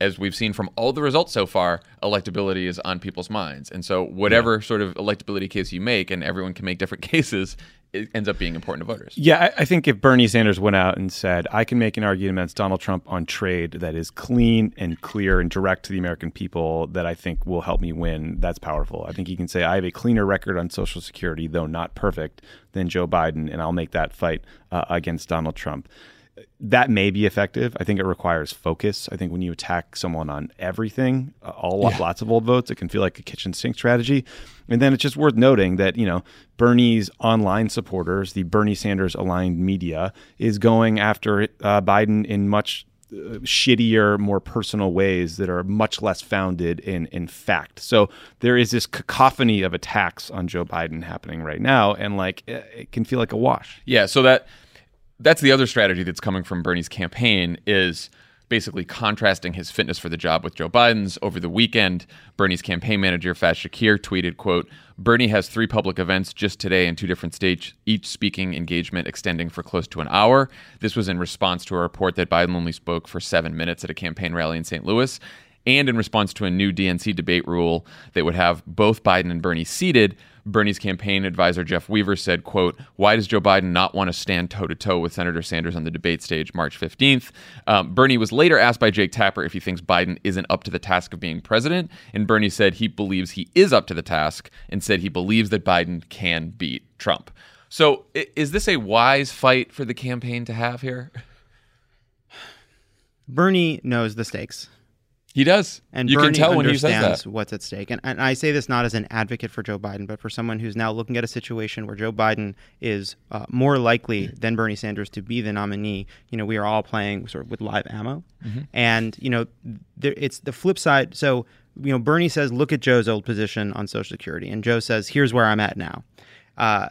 as we've seen from all the results so far, electability is on people's minds. And so whatever sort of electability case you make, and everyone can make different cases, it ends up being important to voters. Yeah, I, I think if Bernie Sanders went out and said, I can make an argument against Donald Trump on trade that is clean and clear and direct to the American people that I think will help me win, that's powerful. I think he can say, I have a cleaner record on Social Security, though not perfect, than Joe Biden, and I'll make that fight uh, against Donald Trump. That may be effective. I think it requires focus. I think when you attack someone on everything, uh, all lots of old votes, it can feel like a kitchen sink strategy. And then it's just worth noting that, you know, Bernie's online supporters, the Bernie Sanders aligned media, is going after uh, Biden in much uh, shittier, more personal ways that are much less founded in in fact. So there is this cacophony of attacks on Joe Biden happening right now, and like it it can feel like a wash. Yeah, so that that's the other strategy that's coming from Bernie's campaign is basically contrasting his fitness for the job with Joe Biden's. Over the weekend, Bernie's campaign manager Faz Shakir tweeted, quote, Bernie has three public events just today in two different states, each speaking engagement extending for close to an hour. This was in response to a report that Biden only spoke for seven minutes at a campaign rally in St. Louis and in response to a new DNC debate rule that would have both Biden and Bernie seated, Bernie's campaign advisor Jeff Weaver said, quote, why does Joe Biden not want to stand toe-to-toe with Senator Sanders on the debate stage March 15th? Um, Bernie was later asked by Jake Tapper if he thinks Biden isn't up to the task of being president, and Bernie said he believes he is up to the task and said he believes that Biden can beat Trump. So is this a wise fight for the campaign to have here? Bernie knows the stakes. He does. And you Bernie can tell when he says understands that. what's at stake. And, and I say this not as an advocate for Joe Biden, but for someone who's now looking at a situation where Joe Biden is uh, more likely than Bernie Sanders to be the nominee. You know, we are all playing sort of with live ammo, Mm-hmm. and you know, there, it's the flip side. So you know, Bernie says, "Look at Joe's old position on Social Security," and Joe says, "Here's where I'm at now." Uh,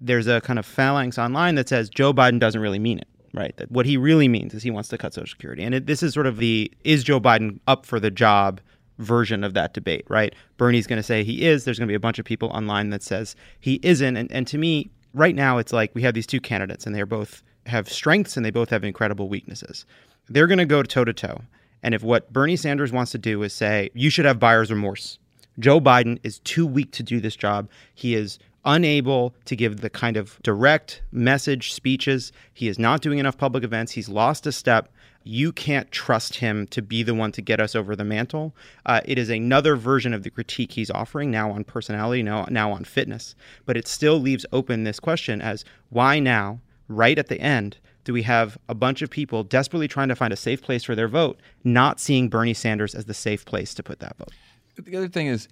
there's a kind of phalanx online that says Joe Biden doesn't really mean it, right? That what he really means is he wants to cut Social Security. And it, this is sort of the is Joe Biden up for the job version of that debate, right? Bernie's going to say he is. There's going to be a bunch of people online that says he isn't. And, and to me, right now, it's like we have these two candidates and they're both have strengths and they both have incredible weaknesses. They're going to go toe to toe. And if what Bernie Sanders wants to do is say, you should have buyer's remorse, Joe Biden is too weak to do this job. He is unable to give the kind of direct message speeches. He is not doing enough public events. He's lost a step. You can't trust him to be the one to get us over the mantle. Uh, it is another version of the critique he's offering now on personality, now, now on fitness. But it still leaves open this question as why now, right at the end, do we have a bunch of people desperately trying to find a safe place for their vote, not seeing Bernie Sanders as the safe place to put that vote? the other thing is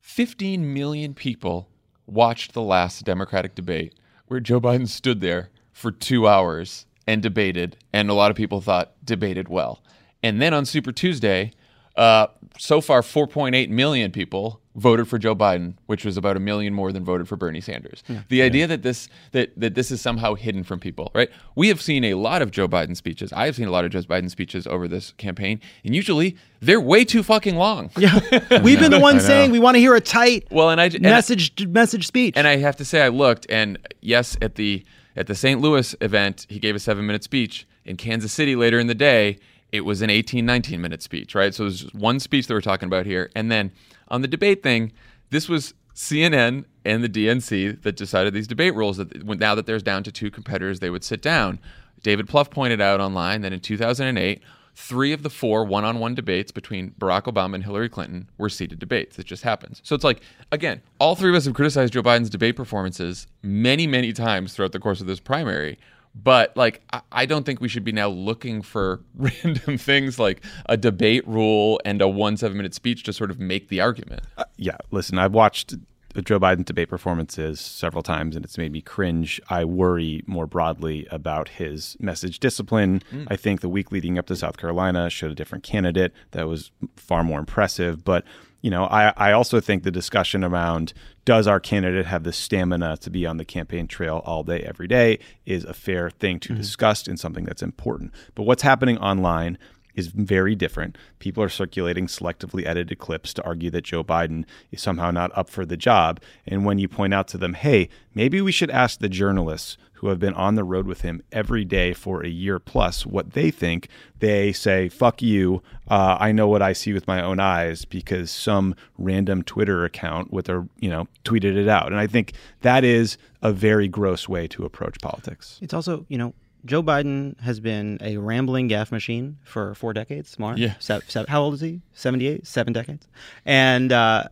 15 million people watched the last Democratic debate where Joe Biden stood there for two hours and debated, and a lot of people thought debated well. And then on Super Tuesday, Uh, so far, 4.8 million people voted for Joe Biden, which was about a million more than voted for Bernie Sanders. The idea that this that that this is somehow hidden from people, right? We have seen a lot of Joe Biden speeches. I have seen a lot of Joe Biden speeches over this campaign, and usually they're way too fucking long. Yeah, we've been the ones saying we want to hear a tight Well, and I and I- message message speech. and I have to say, I looked, and yes, at the at the St. Louis event, he gave a seven minute speech. In Kansas City later in the day, it was an 18, 19 minute speech, right? So there's one speech that we're talking about here, and then on the debate thing, this was CNN and the DNC that decided these debate rules. That now that there's down to two competitors, they would sit down. David Plouffe pointed out online that in 2008, three of the four one-on-one debates between Barack Obama and Hillary Clinton were seated debates. It just happens. So it's like, again, all three of us have criticized Joe Biden's debate performances many, many times throughout the course of this primary. But like, I, I don't think we should be now looking for random things like a debate rule and a one seven-minute speech to sort of make the argument. Uh, yeah, listen, I've watched Joe Biden debate performances several times and it's made me cringe. I worry more broadly about his message discipline. Hmm. I think the week leading up to South Carolina showed a different candidate that was far more impressive. But, you know, I, I also think the discussion around does our candidate have the stamina to be on the campaign trail all day, every day is a fair thing to mm-hmm. discuss and something that's important. But what's happening online is very different. People are circulating selectively edited clips to argue that Joe Biden is somehow not up for the job. And when you point out to them, hey, maybe we should ask the journalists who have been on the road with him every day for a year plus what they think, they say, fuck you. Uh, I know what I see with my own eyes because some random Twitter account with a, you know, tweeted it out. And I think that is a very gross way to approach politics. It's also, you know, Joe Biden has been a rambling gaff machine for four decades. More, Yeah. Se- se- how old is he? Seventy-eight, seven decades, and uh,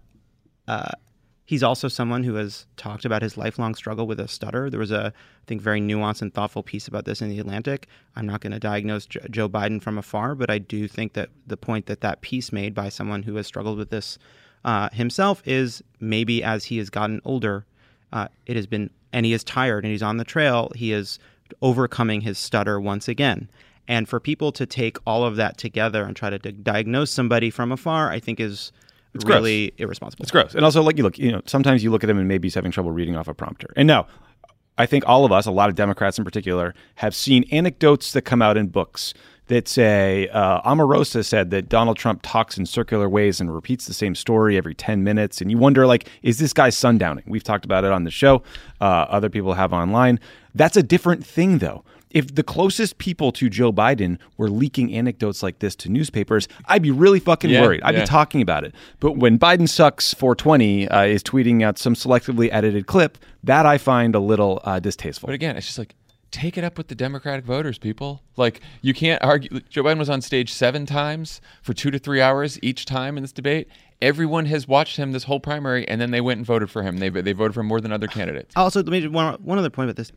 uh, he's also someone who has talked about his lifelong struggle with a stutter. There was a, I think, very nuanced and thoughtful piece about this in the Atlantic. I'm not going to diagnose Joe Biden from afar, but I do think that the point that that piece made by someone who has struggled with this uh, himself is maybe as he has gotten older, uh, it has been, and he is tired and he's on the trail, he is overcoming his stutter once again. And for people to take all of that together and try to di- diagnose somebody from afar, I think is gross. really irresponsible. It's gross. And also, like you look, you know, sometimes you look at him and maybe he's having trouble reading off a prompter. And no, I think all of us, a lot of Democrats in particular, have seen anecdotes that come out in books that say uh, Omarosa said that Donald Trump talks in circular ways and repeats the same story every 10 minutes. And you wonder, like, is this guy sundowning? We've talked about it on the show. Uh, other people have online. That's a different thing, though. If the closest people to Joe Biden were leaking anecdotes like this to newspapers, I'd be really fucking Yeah, worried. I'd yeah. be talking about it. But when Biden sucks 420 uh, is tweeting out some selectively edited clip, that I find a little uh, distasteful. But again, it's just like take it up with the Democratic voters, people. Like you can't argue. Joe Biden was on stage seven times for two to three hours each time in this debate. Everyone has watched him this whole primary, and then they went and voted for him. They they voted for him more than other candidates. Also, let me just one one other point about this.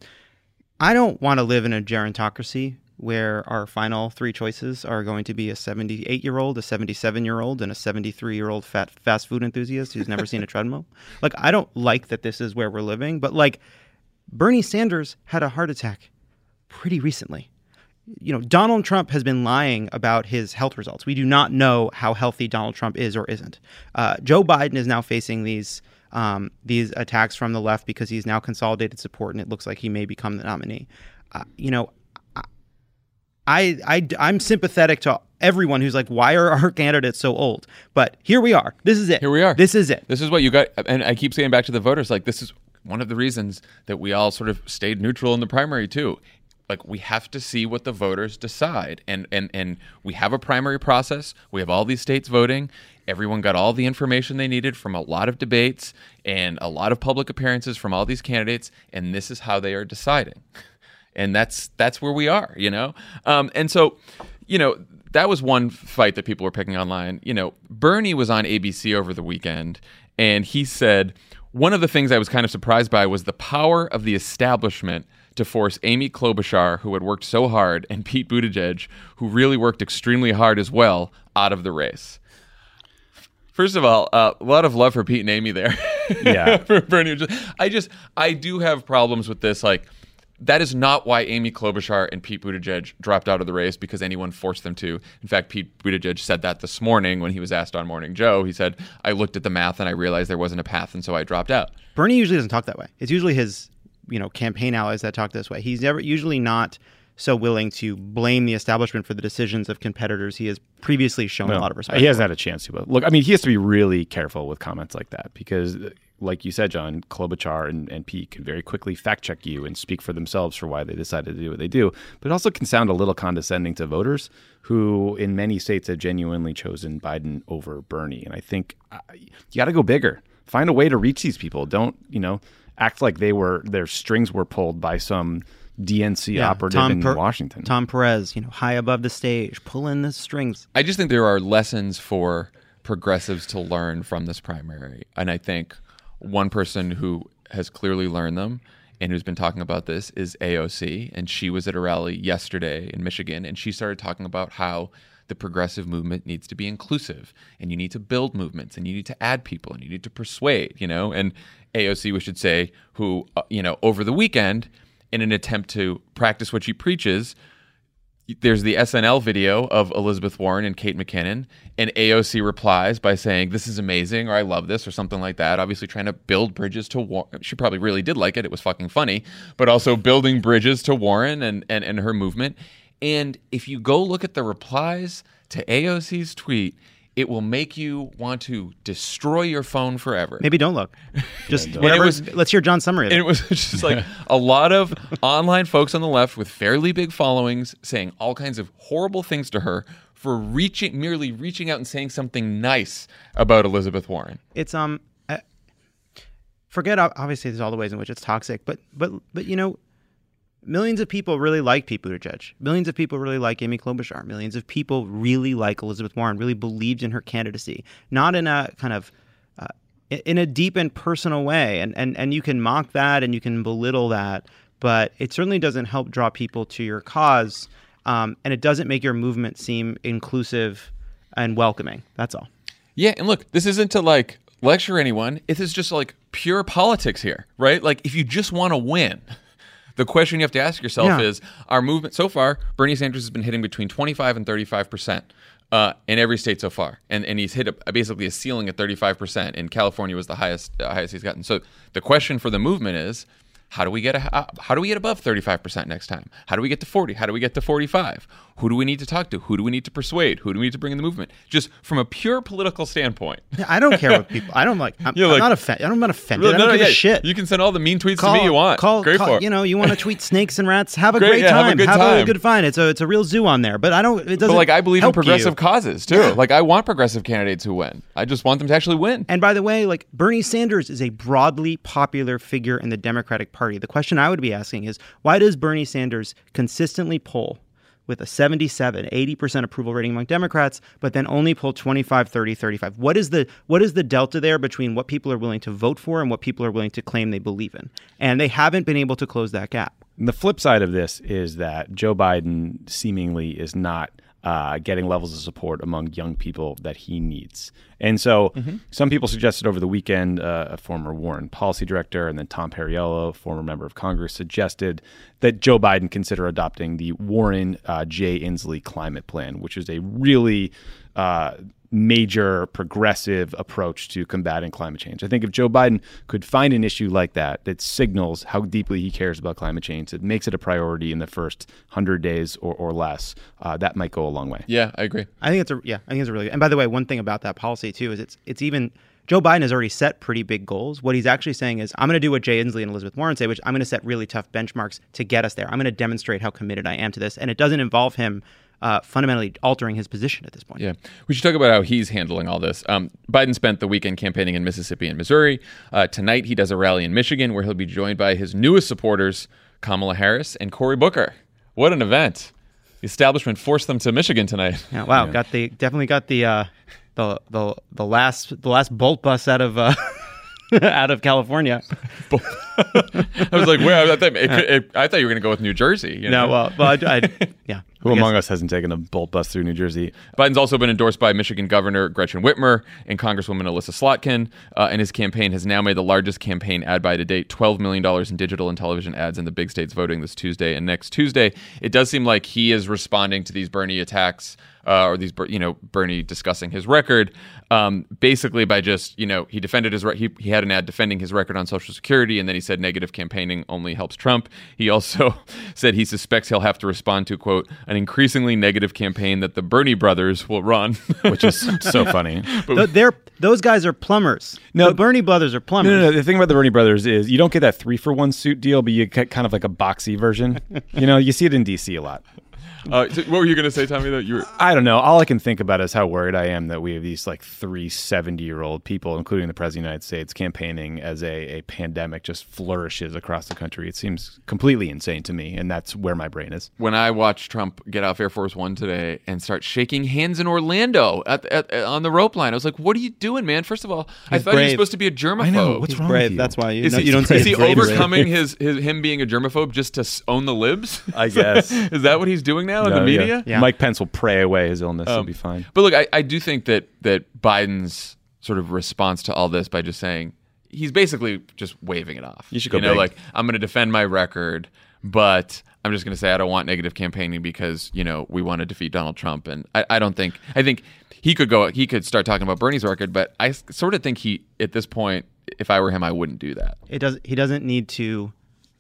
I don't want to live in a gerontocracy where our final three choices are going to be a 78 year old, a 77 year old, and a 73 year old fat fast food enthusiast who's never seen a treadmill. Like, I don't like that this is where we're living, but like, Bernie Sanders had a heart attack pretty recently. You know, Donald Trump has been lying about his health results. We do not know how healthy Donald Trump is or isn't. Uh, Joe Biden is now facing these um, these attacks from the left because he's now consolidated support, and it looks like he may become the nominee. Uh, you know, I, I I'm sympathetic to everyone who's like, why are our candidates so old? But here we are. This is it. Here we are. This is it. This is what you got. And I keep saying back to the voters, like this is one of the reasons that we all sort of stayed neutral in the primary too. Like we have to see what the voters decide, and and and we have a primary process. We have all these states voting. Everyone got all the information they needed from a lot of debates and a lot of public appearances from all these candidates, and this is how they are deciding. And that's that's where we are, you know. Um, and so, you know, that was one fight that people were picking online. You know, Bernie was on ABC over the weekend, and he said one of the things I was kind of surprised by was the power of the establishment to force Amy Klobuchar, who had worked so hard, and Pete Buttigieg, who really worked extremely hard as well, out of the race. First of all, uh, a lot of love for Pete and Amy there. Yeah. for Bernie. I just, I do have problems with this. Like, that is not why Amy Klobuchar and Pete Buttigieg dropped out of the race because anyone forced them to. In fact, Pete Buttigieg said that this morning when he was asked on Morning Joe. He said, "I looked at the math and I realized there wasn't a path, and so I dropped out." Bernie usually doesn't talk that way. It's usually his, you know, campaign allies that talk this way. He's never usually not so willing to blame the establishment for the decisions of competitors he has previously shown a lot of respect. He hasn't had a chance to. But look, I mean, he has to be really careful with comments like that because, like you said, Jon Klobuchar and, and Pete can very quickly fact check you and speak for themselves for why they decided to do what they do. But it also can sound a little condescending to voters who, in many states, have genuinely chosen Biden over Bernie. And I think uh, you got to go bigger. Find a way to reach these people. Don't you know? Act like they were their strings were pulled by some DNC Yeah, operative Tom in Per- Washington. Tom Perez, you know, high above the stage, pulling the strings. I just think there are lessons for progressives to learn from this primary. And I think one person who has clearly learned them and who's been talking about this is AOC. And she was at a rally yesterday in Michigan and she started talking about how the progressive movement needs to be inclusive and you need to build movements and you need to add people and you need to persuade, you know? And AOC, we should say, who, uh, you know, over the weekend, in an attempt to practice what she preaches, there's the SNL video of Elizabeth Warren and Kate McKinnon, and AOC replies by saying, This is amazing, or I love this, or something like that. Obviously, trying to build bridges to Warren. She probably really did like it. It was fucking funny, but also building bridges to Warren and, and, and her movement. And if you go look at the replies to AOC's tweet, it will make you want to destroy your phone forever. Maybe don't look. Just it whatever. was- let's hear Jon's summary. It. it was just like a lot of online folks on the left with fairly big followings saying all kinds of horrible things to her for reaching merely reaching out and saying something nice about Elizabeth Warren. it's um forget obviously there's all the ways in which it's toxic but but but you know millions of people really like Pete Buttigieg. Millions of people really like Amy Klobuchar. Millions of people really like Elizabeth Warren really believed in her candidacy. Not in a kind of uh, in a deep and personal way and and and you can mock that and you can belittle that but it certainly doesn't help draw people to your cause um, and it doesn't make your movement seem inclusive and welcoming. That's all. Yeah, and look, this isn't to like lecture anyone. It is just like pure politics here, right? Like if you just want to win, the question you have to ask yourself Yeah. is: Our movement so far, Bernie Sanders has been hitting between twenty-five and thirty-five percent. Uh, in every state so far, and and he's hit a, basically a ceiling at 35 percent. And California was the highest uh, highest he's gotten. So the question for the movement is, how do we get a, uh, how do we get above 35 percent next time? How do we get to 40? How do we get to 45? Who do we need to talk to? Who do we need to persuade? Who do we need to bring in the movement? Just from a pure political standpoint. Yeah, I don't care what people. I don't like. I'm, I'm like- not offended. I'm not offended. Really, I don't no, no, give yeah, a shit. You can send all the mean tweets call, to me you want. Call, Great call- for. You know, you want to tweet snakes and rats. Have a Great, great, yeah, have a good time. A good fine. It's a it's a real zoo on there. But I don't. It doesn't. but like I believe in progressive you. causes too. Like I want progressive candidates who win. I just want them to actually win. And by the way, like Bernie Sanders is a broadly popular figure in the Democratic Party. The question I would be asking is why does Bernie Sanders consistently poll with a 77, 80% approval rating among Democrats, but then only poll 25, 30, 35? What is the what is the delta there between what people are willing to vote for and what people are willing to claim they believe in? And they haven't been able to close that gap. And the flip side of this is that Joe Biden seemingly is not uh, getting levels of support among young people that he needs. And so some people suggested over the weekend, uh, a former Warren policy director and then Tom Perriello, former member of Congress, suggested that Joe Biden consider adopting the Warren uh, Jay Inslee climate plan, which is a really uh, major progressive approach to combating climate change. I think if Joe Biden could find an issue like that that signals how deeply he cares about climate change, that makes it a priority in the first 100 days or, or less, uh, that might go a long way. Yeah, I agree. I think it's a yeah, I think it's a really. Good and by the way, one thing about that policy too is it's it's even Joe Biden has already set pretty big goals. What he's actually saying is, I'm going to do what Jay Inslee and Elizabeth Warren say, which I'm going to set really tough benchmarks to get us there. I'm going to demonstrate how committed I am to this, and it doesn't involve him uh, fundamentally altering his position at this point. Yeah. We should talk about how he's handling all this. Um, Biden spent the weekend campaigning in Mississippi and Missouri. Uh, tonight, he does a rally in Michigan where he'll be joined by his newest supporters, Kamala Harris and Cory Booker. What an event. The establishment forced them to Michigan tonight. Yeah, wow, got the definitely got the uh, the the the last the last bolt bus out of uh, out of California. I was like, where? I thought, it could- it- I thought you were going to go with New Jersey. You know? No, well, well, I, I, yeah, Who among us hasn't taken a bolt bus through New Jersey? Biden's also been endorsed by Michigan Governor Gretchen Whitmer and Congresswoman Elissa Slotkin, uh, and his campaign has now made the largest campaign ad buy to date $12 million in digital and television ads in the big states voting this Tuesday and next Tuesday. It does seem like he is responding to these Bernie attacks. Uh, or these, you know, Bernie discussing his record, um, basically by just, you know, he defended his, re- he, he had an ad defending his record on Social Security, and then he said negative campaigning only helps Trump. He also said he suspects he'll have to respond to, quote, an increasingly negative campaign that the Bernie brothers will run. which is so funny. Th- they're those guys are plumbers. No. the Bernie brothers are plumbers. No, no, no. The thing about the Bernie brothers is you don't get that three for one suit deal, but you get kind of like a boxy version. you know, you see it in DC a lot. Uh, so what were you going to say, Tommy, though? You were, I don't know. All I can think about is how worried I am that we have these like three 70 year old people, including the President of the United States, campaigning as a, a pandemic just flourishes across the country. It seems completely insane to me. And that's where my brain is. when I watched Trump get off Air Force One today and start shaking hands in Orlando at, at, at- on the rope line, I was like, "What are you doing, man?" First of all, I He's thought he was brave. supposed to be a germaphobe. I know. What's He's wrong brave. with you? That's why you, Is no, he, you don't say is he his bravery. overcoming his, his him being a germaphobe just to own the libs? I guess. is that what he's doing now in No, the yeah. media? Yeah. Mike Pence will pray away his illness. He'll Um, be fine. But look, I, I do think that that Biden's sort of response to all this by just saying he's basically just waving it off. You should go You know, big. like I'm going to defend my record, but I'm just going to say I don't want negative campaigning because you know we want to defeat Donald Trump, and I, I don't think I think he could go he could start talking about Bernie's record, but I sort of think he at this point, if I were him, I wouldn't do that. It does. He doesn't need to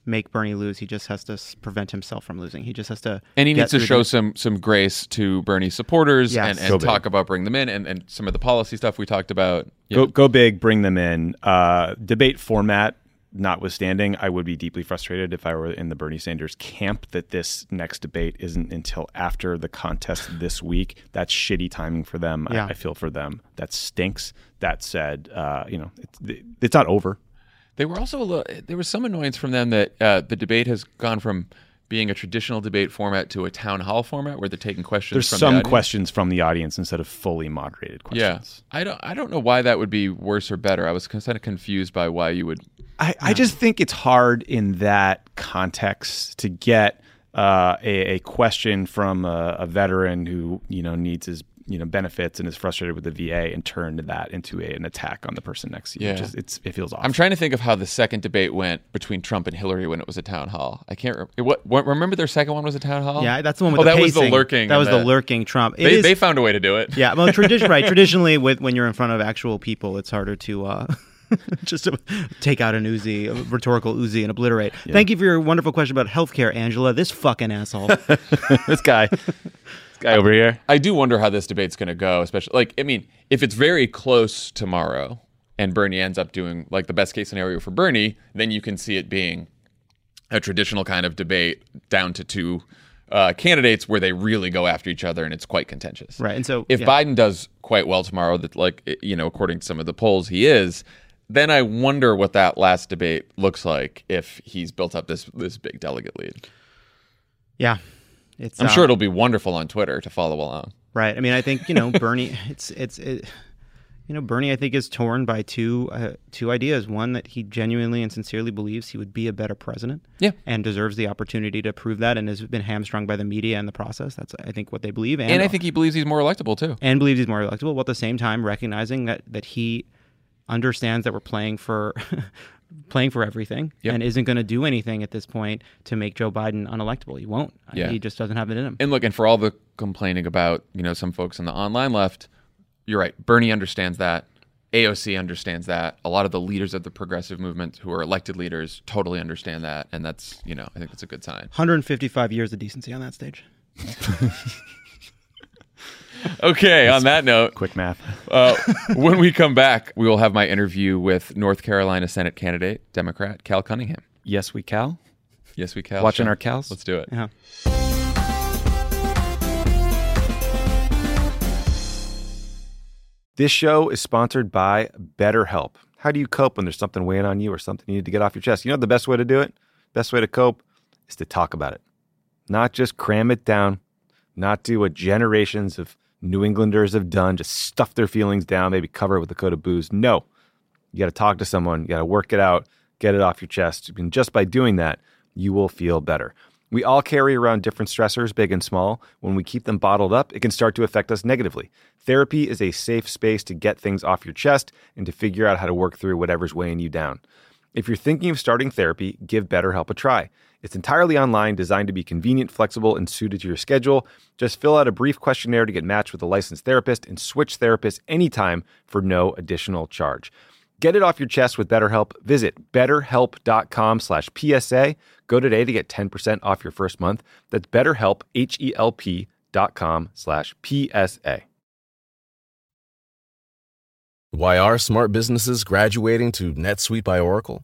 make Bernie lose. He just has to s- prevent himself from losing. He just has to. And he needs to show the- some some grace to Bernie supporters Yes. and, Go and big. talk about bring them in and, and some of the policy stuff we talked about. Yeah. Go, go big, bring them in. Uh, debate format notwithstanding, I would be deeply frustrated if I were in the Bernie Sanders camp that this next debate isn't until after the contest this week. That's shitty timing for them. Yeah. I, I feel for them. That stinks. That said, uh, you know, it's, it's not over. They were also a little, there was some annoyance from them that uh, the debate has gone from being a traditional debate format to a town hall format where they're taking questions. There's from the some audience. questions from the audience instead of fully moderated Yeah, questions. I don't. I don't know why that would be worse or better. I was kind of confused by why you would. I, I just think it's hard in that context to get uh, a, a question from a, a veteran who you know needs his you know benefits and is frustrated with the VA and turn that into a, an attack on the person next to you. Yeah. It just, it's it feels off. I'm trying to think of how the second debate went between Trump and Hillary when it was a town hall. I can't. Re- what, what? Remember their second one was a town hall. Yeah, that's the one with oh, the that was the lurking. That was and the lurking Trump. They, is- they found a way to do it. yeah, well, tradition, right? Traditionally, with when you're in front of actual people, it's harder to uh, just to take out an Uzi, a rhetorical Uzi, and obliterate. Thank you for your wonderful question about healthcare, Angela. This fucking asshole. this guy, this guy over here. I do wonder how this debate's going to go, especially like I mean, if it's very close tomorrow and Bernie ends up doing like the best case scenario for Bernie, then you can see it being a traditional kind of debate down to two uh, candidates where they really go after each other and it's quite contentious. Right, and so, if yeah. Biden does quite well tomorrow, that like you know, according to some of the polls, he is. Then I wonder what that last debate looks like if he's built up this this big delegate lead. yeah, it's. I'm uh, sure it'll be wonderful on Twitter to follow along. Right. I mean, I think you know Bernie. It's it's it, you know Bernie. I think is torn by two uh, two ideas. One that he genuinely and sincerely believes he would be a better president. Yeah. And deserves the opportunity to prove that, and has been hamstrung by the media and the process. That's I think what they believe. And, And I think he believes he's more electable too. and believes he's more electable, while at the same time recognizing that that he understands that we're playing for. playing for everything Yep. and isn't going to do anything at this point to make Joe Biden unelectable. He won't. Yeah. He just doesn't have it in him. And look, and for all the complaining about, you know, some folks on the online left, you're right. Bernie understands that. AOC understands that. A lot of the leaders of the progressive movement who are elected leaders totally understand that. And that's, you know, I think that's a good sign. 155 years of decency on that stage. Okay, on that note, Quick math. uh, when we come back, we will have my interview with North Carolina Senate candidate, Democrat Cal Cunningham. Yes, we Cal. Yes, we Cal. Watching our Cals. Let's do it. Yeah. This show is sponsored by BetterHelp. How do you cope when there's something weighing on you or something you need to get off your chest? You know the best way to do it? Best way to cope is to talk about it. Not just cram it down, not do what generations of New Englanders have done, just stuff their feelings down, maybe cover it with a coat of booze. No. You got to talk to someone, you got to work it out, get it off your chest. And just by doing that, you will feel better. We all carry around different stressors, big and small. When we keep them bottled up, it can start to affect us negatively. Therapy is a safe space to get things off your chest and to figure out how to work through whatever's weighing you down. If you're thinking of starting therapy, give BetterHelp a try. It's entirely online, designed to be convenient, flexible, and suited to your schedule. Just fill out a brief questionnaire to get matched with a licensed therapist and switch therapists anytime for no additional charge. Get it off your chest with BetterHelp. Visit betterhelp.com slash PSA. Go today to get 10% off your first month. That's betterhelp, H-E-L-P dot com slash PSA. Why are smart businesses graduating to NetSuite by Oracle?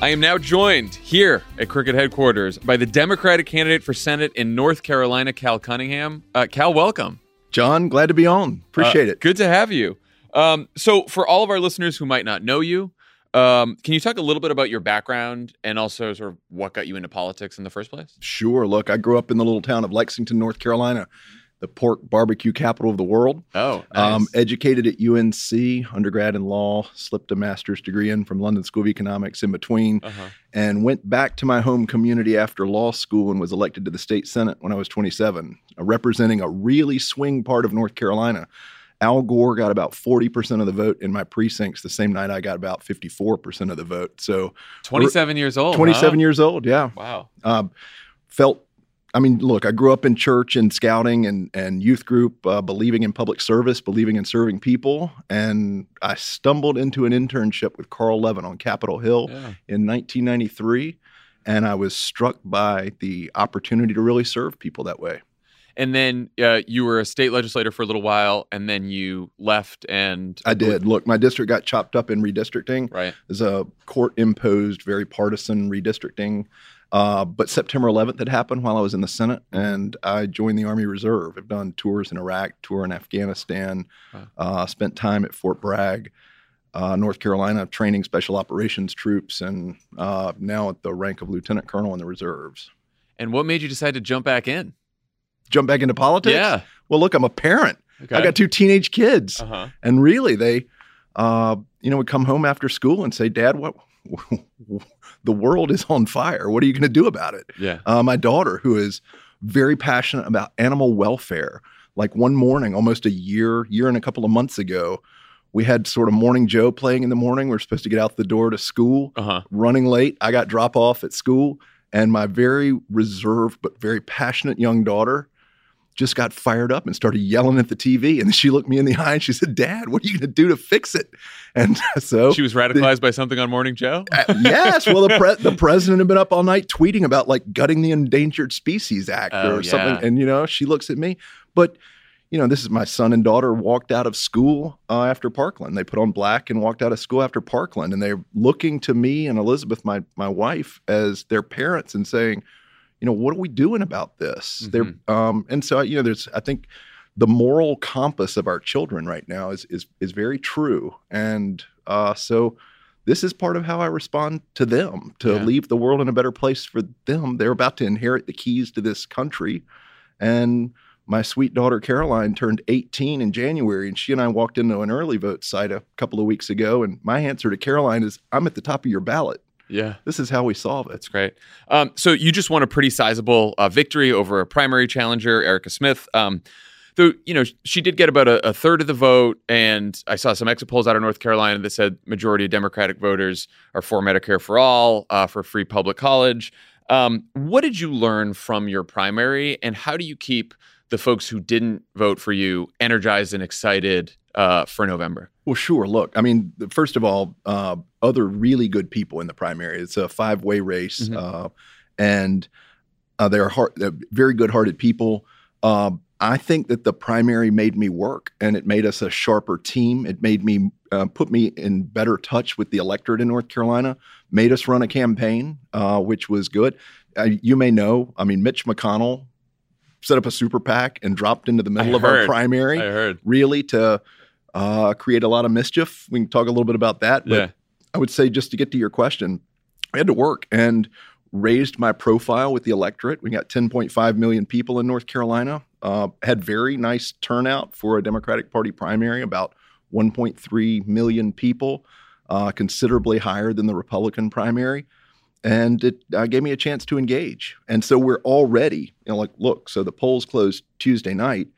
I am now joined here at Crooked headquarters by the Democratic candidate for Senate in North Carolina, Cal Cunningham. Uh, Cal, welcome. Jon, glad to be on. Appreciate Uh, it. Good to have you. Um, so, for all of our listeners who might not know you, um, can you talk a little bit about your background and also sort of what got you into politics in the first place? Sure. Look, I grew up in the little town of Lexington, North Carolina, the pork barbecue capital of the world. Oh, Um, educated at UNC, undergrad in law, slipped a master's degree in from London School of Economics in between, uh-huh. and went back to my home community after law school and was elected to the state senate when I was 27, uh, representing a really swing part of North Carolina. Al Gore got about 40% of the vote in my precincts the same night I got about 54% of the vote. So 27 years old. 27 huh? years old, yeah. Wow. um, felt I mean, look, I grew up in church and scouting and, and youth group, uh, believing in public service, believing in serving people. And I stumbled into an internship with Carl Levin on Capitol Hill Yeah. in 1993. And I was struck by the opportunity to really serve people that way. And then uh, you were a state legislator for a little while, and then you left and I did. Look, my district got chopped up in redistricting. Right. There's a court imposed, very partisan redistricting. Uh, but September 11th had happened while I was in the Senate, and I joined the Army Reserve. I've done tours in Iraq, tour in Afghanistan, Wow. uh, spent time at Fort Bragg, uh, North Carolina, training special operations troops, and uh, now at the rank of lieutenant colonel in the reserves. And what made you decide to jump back in? Jump back into politics? Yeah. Well, look, I'm a parent. Okay. I got two teenage kids. Uh-huh. And really, they, uh, you know, would come home after school and say, "Dad, what? the world is on fire. What are you going to do about it?" Yeah. Uh, my daughter, who is very passionate about animal welfare, like one morning, almost a year, year and a couple of months ago, we had sort of morning Joe playing in the morning. We are supposed to get out the door to school, Uh-huh. running late. I got drop off at school, and my very reserved but very passionate young daughter just got fired up and started yelling at the TV. And she looked me in the eye and she said, Dad, what are you going to do to fix it? And so She was radicalized by something on Morning Joe? uh, yes. Well, the pre- the president had been up all night tweeting about like gutting the Endangered Species Act Oh, or something, and you know, she looks at me. But you know, this is my son and daughter walked out of school uh, after Parkland. They put on black and walked out of school after Parkland, and they're looking to me and Elizabeth, my my wife, as their parents, and saying, you know, what are we doing about this? They're um, and so you know, there's I think the moral compass of our children right now is is is very true, and uh, so this is part of how I respond to them to Yeah. leave the world in a better place for them. They're about to inherit the keys to this country, and my sweet daughter Caroline turned 18 in January, and she and I walked into an early vote site a couple of weeks ago, and my answer to Caroline is, "I'm at the top of your ballot. Yeah. This is how we solve it." That's great. Um, so you just won a pretty sizable uh, victory over a primary challenger, Erica Smith. Um, though you know she did get about a, a third of the vote, and I saw some exit polls out of North Carolina that said majority of Democratic voters are for Medicare for all, uh, for free public college. Um, what did you learn from your primary, and how do you keep the folks who didn't vote for you energized and excited uh, for November? Well, sure. Look, I mean, first of all, uh, other really good people in the primary. It's a five way race, Mhm. uh, and uh, they're, heart, they're very good hearted people. Uh, I think that the primary made me work, and it made us a sharper team. It made me uh, put me in better touch with the electorate in North Carolina. Made us run a campaign, uh, which was good. Uh, you may know, I mean, Mitch McConnell set up a super PAC and dropped into the middle I of our primary I heard. really to uh, create a lot of mischief. We can talk a little bit about that. But Yeah. I would say, just to get to your question, I had to work and raised my profile with the electorate. We got 10.5 million people in North Carolina. Uh, had very nice turnout for a Democratic Party primary, about 1.3 million people, uh, considerably higher than the Republican primary. And it uh, gave me a chance to engage. And so we're already, you know, like, look, so the polls closed Tuesday night.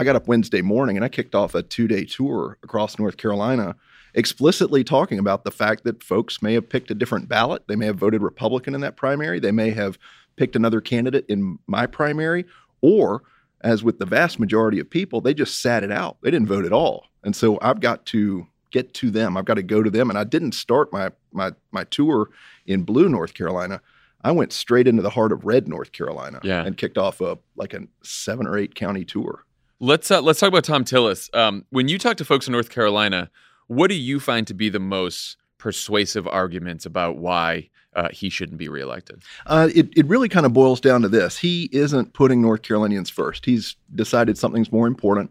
I got up Wednesday morning and I kicked off a two day tour across North Carolina, explicitly talking about the fact that folks may have picked a different ballot. They may have voted Republican in that primary. They may have picked another candidate in my primary, or as with the vast majority of people, they just sat it out. They didn't vote at all. And so I've got to get to them. I've got to go to them. And I didn't start my my my tour in blue North Carolina. I went straight into the heart of red North Carolina Yeah. and kicked off a like a seven or eight county tour. Let's uh, let's talk about Thom Tillis. Um, when you talk to folks in North Carolina, what do you find to be the most persuasive arguments about why uh, he shouldn't be reelected? Uh, it, it really kind of boils down to this. He isn't putting North Carolinians first. He's decided something's more important.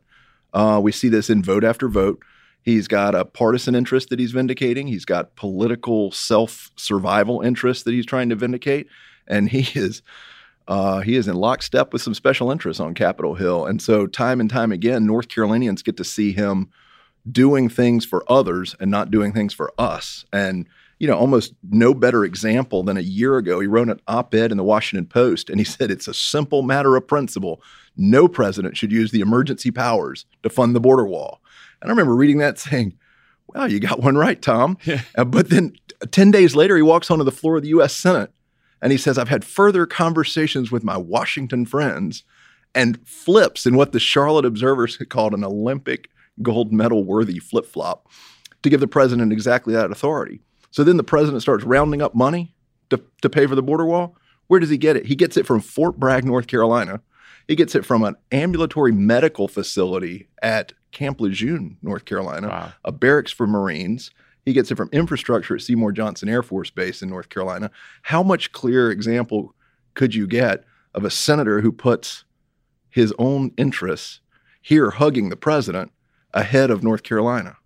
Uh, we see this in vote after vote. He's got a partisan interest that he's vindicating. He's got political self survival interests that he's trying to vindicate. And he is uh, he is in lockstep with some special interests on Capitol Hill. And so, time and time again, North Carolinians get to see him doing things for others and not doing things for us. And you know, almost no better example than a year ago. He wrote an op ed in the Washington Post and he said it's a simple matter of principle. No president should use the emergency powers to fund the border wall. And I remember reading that saying, wow, you got one right, Thom. Yeah. Uh, but then 10 days later, he walks onto the floor of the US Senate and he says, I've had further conversations with my Washington friends and flips in what the Charlotte Observers called an Olympic gold medal worthy flip flop to give the president exactly that authority. So then the president starts rounding up money to, to pay for the border wall. Where does he get it? He gets it from Fort Bragg, North Carolina. He gets it from an ambulatory medical facility at Camp Lejeune, North Carolina, Wow. a barracks for Marines. He gets it from infrastructure at Seymour Johnson Air Force Base in North Carolina. How much clearer example could you get of a senator who puts his own interests here hugging the president ahead of North Carolina?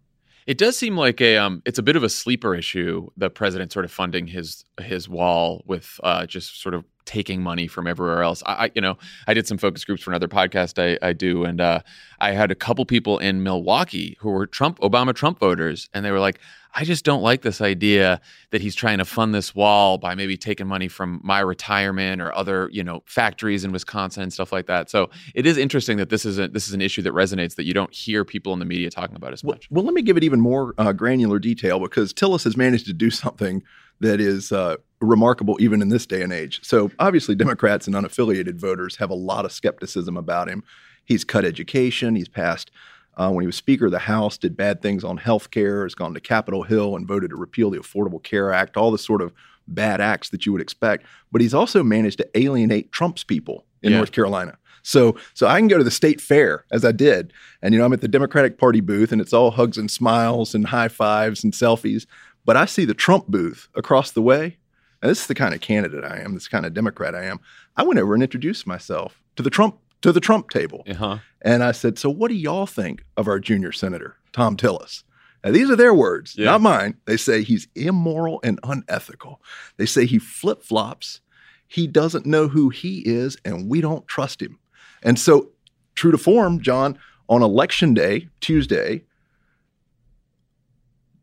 It does seem like a um, it's a bit of a sleeper issue. The president sort of funding his his wall with uh, just sort of taking money from everywhere else. I, I you know I did some focus groups for another podcast I, I do, and uh, I had a couple people in Milwaukee who were Trump Obama Trump voters, and they were like, I just don't like this idea that he's trying to fund this wall by maybe taking money from my retirement or other you know factories in Wisconsin and stuff like that. So it is interesting that this is a, this is an issue that resonates that you don't hear people in the media talking about as Well, much. well, let me give it even more uh, granular detail because Tillis has managed to do something that is uh, remarkable even in this day and age. So, obviously, Democrats and unaffiliated voters have a lot of skepticism about him. He's cut education, he's passed. Uh, when he was Speaker of the House, did bad things on health care, has gone to Capitol Hill and voted to repeal the Affordable Care Act, all the sort of bad acts that you would expect. But he's also managed to alienate Trump's people in Yeah. North Carolina. So, so I can go to the state fair as I did, and you know I'm at the Democratic Party booth, and it's all hugs and smiles and high fives and selfies. But I see the Trump booth across the way, and this is the kind of candidate I am, this kind of Democrat I am. I went over and introduced myself to the Trump to the Trump table, Uh-huh. and I said, "So, what do y'all think of our junior senator, Thom Tillis?" Now, these are their words, Yeah. not mine. They say he's immoral and unethical. They say he flip flops. He doesn't know who he is, and we don't trust him. And so, true to form, Jon, on election day, Tuesday,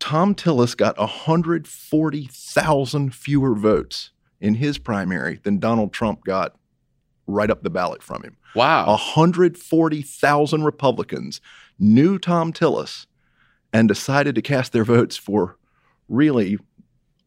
Thom Tillis got 140,000 fewer votes in his primary than Donald Trump got right up the ballot from him. Wow. 140,000 Republicans knew Thom Tillis and decided to cast their votes for really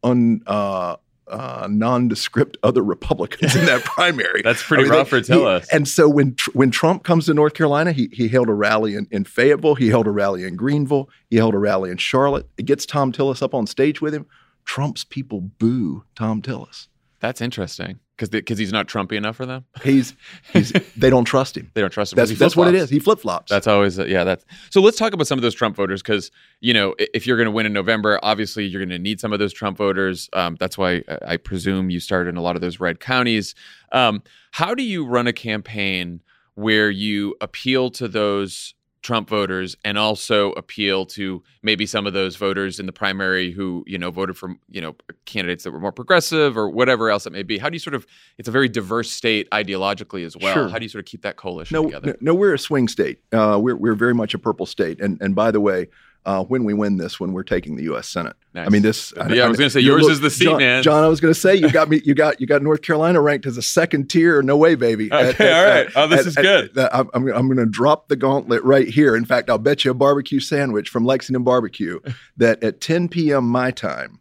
un, uh, uh, nondescript other Republicans in that primary. That's pretty rough for he- Tillis. and so when Tr- when Trump comes to North Carolina, he he held a rally in, in Fayetteville, he held a rally in Greenville, he held a rally in Charlotte. It gets Thom Tillis up on stage with him. Trump's people boo Thom Tillis. That's interesting because because he's not Trumpy enough for them. He's he's they don't trust him. They don't trust him. That's that's what it is. He flip flops. That's always yeah. That's so. Let's talk about some of those Trump voters because you know if you're going to win in November, obviously you're going to need some of those Trump voters. Um, that's why I I presume you started in a lot of those red counties. Um, how do you run a campaign where you appeal to those Trump voters and also appeal to maybe some of those voters in the primary who you know voted for you know candidates that were more progressive or whatever else it may be? How do you sort of? It's a very diverse state ideologically as well. Sure. How do you sort of keep that coalition no, together? no, no, we're a swing state. Uh, we're we're very much a purple state. And and by the way, uh, when we win this when we're taking the U.S. Senate. Nice. I mean, this. Yeah, I was gonna say, you yours is the seat, Jon, man. Jon, I was going to say you got me. You got you got North Carolina ranked as a second tier. No way, baby. Okay, all right. Oh, this is good. at- I'm I'm, I'm going to drop the gauntlet right here. In fact, I'll bet you a barbecue sandwich from Lexington Barbecue that at 10 p.m. my time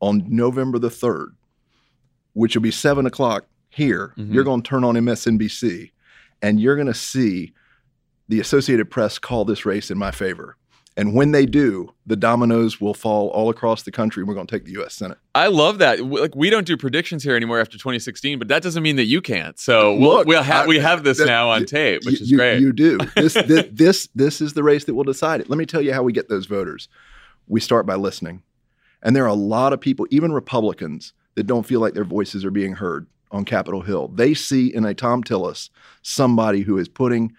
on November the third, which will be seven o'clock here, Mhm. you're going to turn on MSNBC, and you're going to see the Associated Press call this race in my favor. And when they do, the dominoes will fall all across the country, and we're going to take the U.S. Senate. I love that. Like we don't do predictions here anymore after 2016, but that doesn't mean that you can't. So we'll, Look, we'll have I- we have this that- now on tape, which You- is you, great. You do. This, this this this is the race that will decide it. Let me tell you how we get those voters. We start by listening, and there are a lot of people, even Republicans, that don't feel like their voices are being heard on Capitol Hill. They see in a Thom Tillis somebody who is putting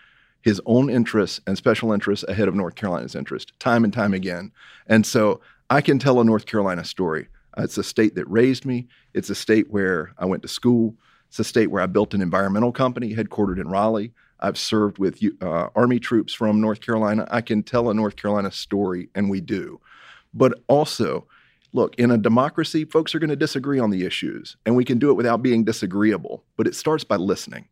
his own interests and special interests ahead of North Carolina's interest time and time again. And so I can tell a North Carolina story. It's a state that raised me. It's a state where I went to school. It's a state where I built an environmental company headquartered in Raleigh. I've served with uh, Army troops from North Carolina. I can tell a North Carolina story, and we do. But also, look, in a democracy, folks are going to disagree on the issues, and we can do it without being disagreeable. But it starts by listening.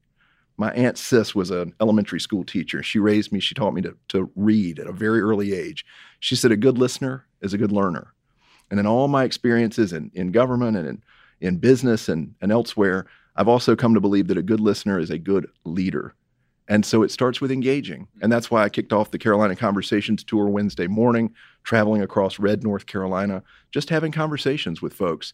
My aunt Sis was an elementary school teacher. She raised me, she taught me to, to read at a very early age. She said, A good listener is a good learner. And in all my experiences in, in government and in, in business and, and elsewhere, I've also come to believe that a good listener is a good leader. And so it starts with engaging. And that's why I kicked off the Carolina Conversations Tour Wednesday morning, traveling across Red, North Carolina, just having conversations with folks.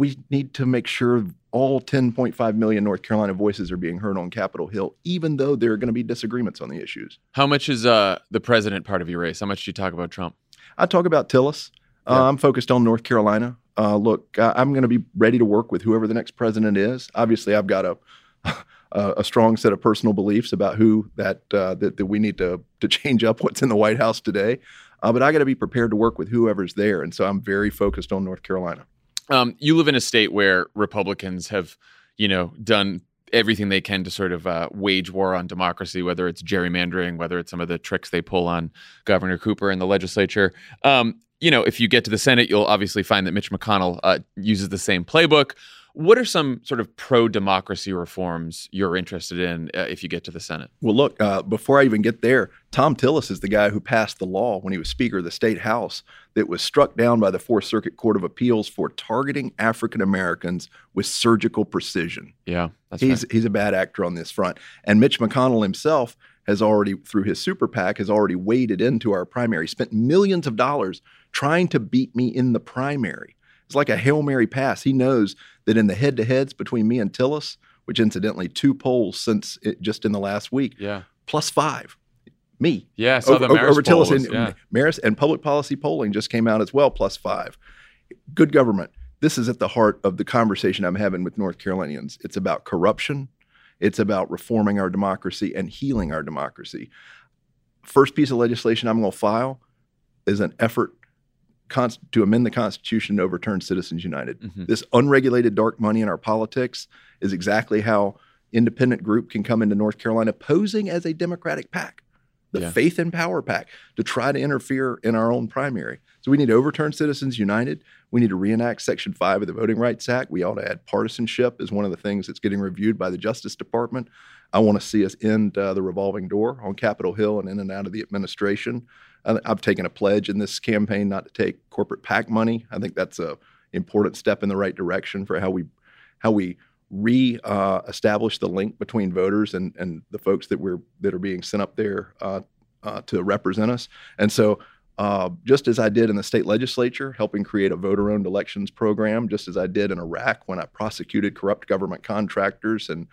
We need to make sure all 10.5 million North Carolina voices are being heard on Capitol Hill, even though there are going to be disagreements on the issues. How much is uh, the president part of your race? How much do you talk about Trump? I talk about Tillis. Uh, I'm focused on North Carolina. Uh, look, I, I'm going to be ready to work with whoever the next president is. Obviously, I've got a a, a strong set of personal beliefs about who that uh, that, that we need to to change up what's in the White House today. Uh, but I got to be prepared to work with whoever's there, and so I'm very focused on North Carolina. Um, you live in a state where Republicans have, you know, done everything they can to sort of uh, wage war on democracy, whether it's gerrymandering, whether it's some of the tricks they pull on Governor Cooper and the legislature. Um, you know, if you get to the Senate, you'll obviously find that Mitch McConnell uh, uses the same playbook. What are some sort of pro democracy reforms you're interested in uh, if you get to the Senate? Well, look, uh, before I even get there, Thom Tillis is the guy who passed the law when he was Speaker of the State House that was struck down by the Fourth Circuit Court of Appeals for targeting African Americans with surgical precision. Yeah, that's he's right. he's a bad actor on this front. And Mitch McConnell himself has already, through his super PAC, has already waded into our primary, spent millions of dollars trying to beat me in the primary. It's like a Hail Mary pass. He knows that in the head to heads between me and Tillis, which incidentally, two polls since it, just in the last week, Yeah, plus five. Me. yeah. Over, over Tillis was- and yeah. Marist and public policy polling just came out as well, plus five. Good government. This is at the heart of the conversation I'm having with North Carolinians. It's about corruption. It's about reforming our democracy and healing our democracy. First piece of legislation I'm going to file is an effort to amend the Constitution and overturn Citizens United. Mhm. This unregulated dark money in our politics is exactly how independent group can come into North Carolina posing as a Democratic pack, the Yeah. Faith and Power pack, to try to interfere in our own primary. So we need to overturn Citizens United. We need to reenact Section 5 of the Voting Rights Act. We ought to add partisanship as one of the things that's getting reviewed by the Justice Department. I want to see us end uh, the revolving door on Capitol Hill and in and out of the administration. I've taken a pledge in this campaign not to take corporate PAC money. I think that's a important step in the right direction for how we how we re-establish the link between voters and and the folks that we're that are being sent up there uh, uh, to represent us. And so, uh, just as I did in the state legislature, helping create a voter-owned elections program, just as I did in Iraq when I prosecuted corrupt government contractors and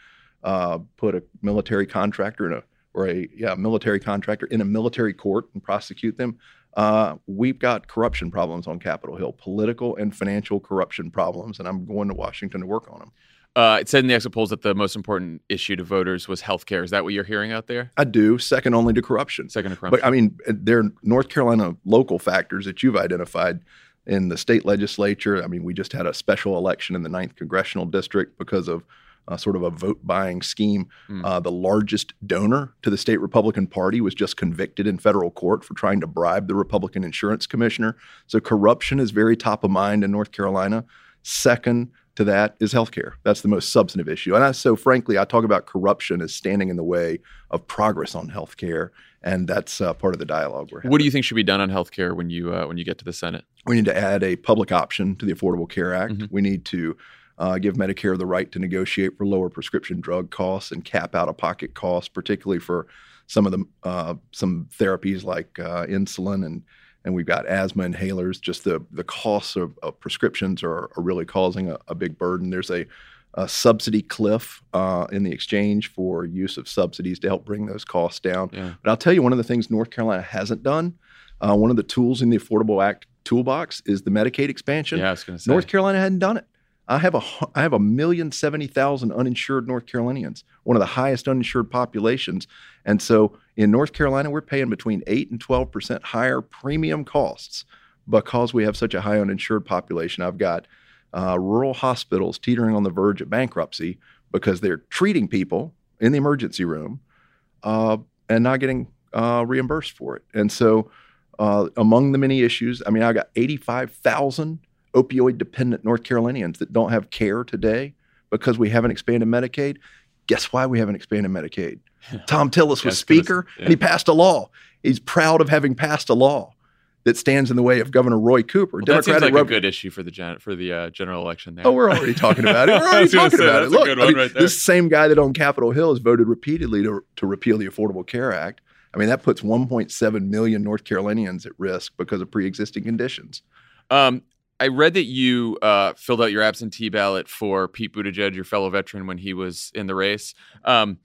uh, put a military contractor in a or a yeah military contractor in a military court and prosecute them. Uh, we've got corruption problems on Capitol Hill, political and financial corruption problems, and I'm going to Washington to work on them. Uh, it said in the exit polls that the most important issue to voters was health care. Is that what you're hearing out there? I do, second only to corruption. Second to corruption. But I mean, there are North Carolina local factors that you've identified in the state legislature. I mean, we just had a special election in the ninth congressional district because of uh, sort of a vote buying scheme. Mm. Uh, the largest donor to the state Republican Party was just convicted in federal court for trying to bribe the Republican insurance commissioner. So corruption is very top of mind in North Carolina. Second to that is healthcare. That's the most substantive issue. And I, so, frankly, I talk about corruption as standing in the way of progress on healthcare, and that's uh, part of the dialogue we're having. what do you think should be done on health care when you uh, when you get to the Senate? We need to add a public option to the Affordable Care Act. Mhm. We need to uh, give Medicare the right to negotiate for lower prescription drug costs and cap out-of-pocket costs, particularly for some of the uh, some therapies like uh, insulin and and we've got asthma inhalers. Just the the costs of, of prescriptions are, are really causing a, a big burden. There's a, a subsidy cliff uh, in the exchange for use of subsidies to help bring those costs down. Yeah. But I'll tell you, one of the things North Carolina hasn't done, uh, one of the tools in the Affordable Act toolbox is the Medicaid expansion. Yeah, I was going to say. North Carolina hadn't done it. I have a I have a million seventy thousand uninsured North Carolinians, one of the highest uninsured populations, and so in North Carolina we're paying between eight and twelve percent higher premium costs because we have such a high uninsured population. I've got uh, rural hospitals teetering on the verge of bankruptcy because they're treating people in the emergency room uh, and not getting uh, reimbursed for it. And so, uh, among the many issues, I mean, I got 85,000 opioid dependent North Carolinians that don't have care today because we haven't expanded Medicaid. Guess why we haven't expanded Medicaid? Thom Tillis Yeah, was Speaker s- and he passed a law. He's proud of having passed a law that stands in the way of Governor Roy Cooper. Well, that seems like Rep- a good issue for the gen- for the uh, general election there. Oh, we're already talking about it. We're already talking say, about it. Look, I mean, right this same guy that on Capitol Hill has voted repeatedly to, to repeal the Affordable Care Act. I mean, that puts 1.7 million North Carolinians at risk because of pre-existing conditions. Um, I read that you uh, filled out your absentee ballot for Pete Buttigieg, your fellow veteran, when he was in the race. Um,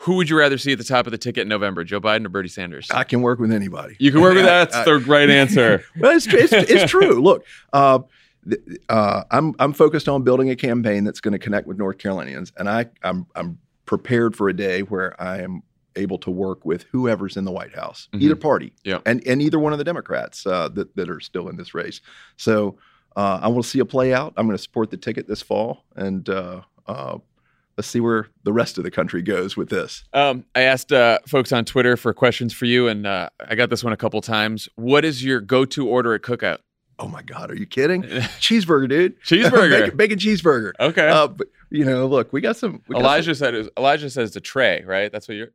who would you rather see at the top of the ticket in November, Joe Biden or Bernie Sanders? I can work with anybody. you can work with that. That's the right answer. Well, it's, it's, it's true. Look, uh, uh, I'm I'm focused on building a campaign that's going to connect with North Carolinians, and I I'm I'm prepared for a day where I am able to work with whoever's in the White House, Mhm. either party, Yeah. and and either one of the Democrats uh, that that are still in this race. So uh, I want to see a play out. I'm going to support the ticket this fall, and uh, uh, let's see where the rest of the country goes with this. Um, I asked uh, folks on Twitter for questions for you, and uh, I got this one a couple times. What is your go-to order at Cookout? Oh my God, are you kidding? Cheeseburger, dude. Cheeseburger. bacon, bacon cheeseburger. Okay. Uh, but you know, look, we got some. We got Elijah said it was, Elijah says the tray, right? That's what you're.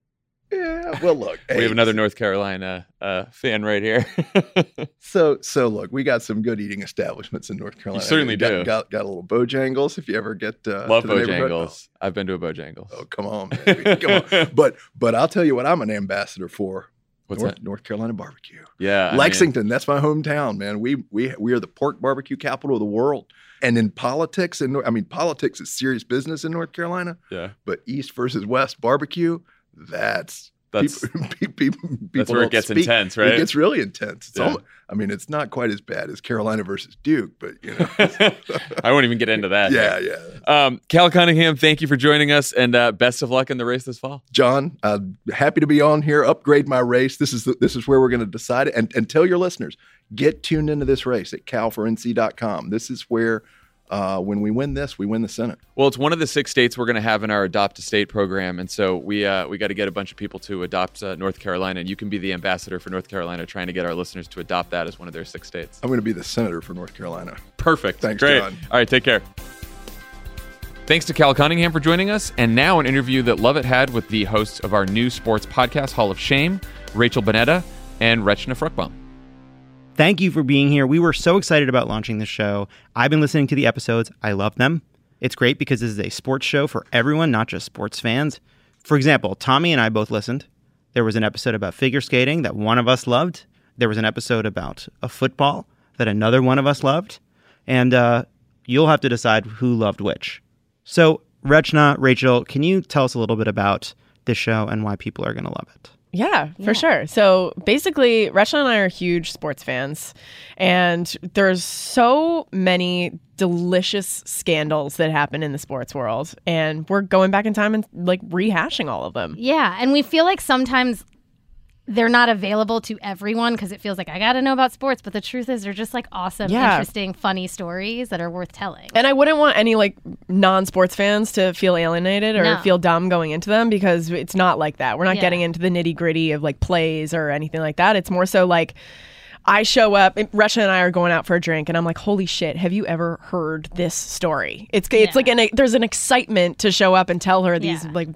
Yeah. Well, look, we hey, have another North Carolina uh, fan right here. So, so look, we got some good eating establishments in North Carolina. certainly got, do. Got, got a little Bojangles if you ever get uh, Love to the neighborhood. Bojangles. I've been to a Bojangles. Oh, come on, man. come on. But but I'll tell you what, I'm an ambassador for What's North, that? North Carolina barbecue. Yeah, I mean- Lexington, that's my hometown, man. We we we are the pork barbecue capital of the world. And in politics, and I mean, politics is serious business in North Carolina. yeah, But East versus West barbecue, that's that's people, people, that's where it gets speak. intense, right? It gets really intense. It's Yeah. almo- I mean, it's not quite as bad as Carolina versus Duke, but you know, I won't even get into that. yeah, here. yeah. Um, Cal Cunningham, thank you for joining us, and uh, best of luck in the race this fall. Jon, uh, happy to be on here. Upgrade my race. This is the, this is where we're going to decide it. And and tell your listeners, get tuned into this race at calfornc.com. This is where. Uh, when we win this, we win the Senate. Well, it's one of the six states we're going to have in our Adopt a State program, and so we uh, we got to get a bunch of people to adopt uh, North Carolina, and you can be the ambassador for North Carolina, trying to get our listeners to adopt that as one of their six states. I'm going to be the senator for North Carolina. Perfect. Thanks, Great. Jon. All right, take care. Thanks to Cal Cunningham for joining us, and now an interview that Lovett had with the hosts of our new sports podcast, Hall of Shame, Rachel Bonnetta and Rachna Fruchbaum. Thank you for being here. We were so excited about launching this show. I've been listening to the episodes. I love them. It's great because this is a sports show for everyone, not just sports fans. For example, Tommy and I both listened. There was an episode about figure skating that one of us loved. There was an episode about a football that another one of us loved. And uh, you'll have to decide who loved which. So, Rachna, Rachel, can you tell us a little bit about this show and why people are going to love it? Yeah, for sure. So basically, Rachel and I are huge sports fans, and there's so many delicious scandals that happen in the sports world, and we're going back in time and like rehashing all of them. Yeah, and we feel like sometimes they're not available to everyone because it feels like I got to know about sports, but the truth is they're just like awesome, Yeah. interesting, funny stories that are worth telling. And I wouldn't want any like non-sports fans to feel alienated or No. feel dumb going into them because it's not like that. We're not Yeah. getting into the nitty-gritty of like plays or anything like that. It's more so like I show up, Rachna and I are going out for a drink, and I'm like, "Holy shit! Have you ever heard this story?" It's it's Yeah. like an there's an excitement to show up and tell her these Yeah. like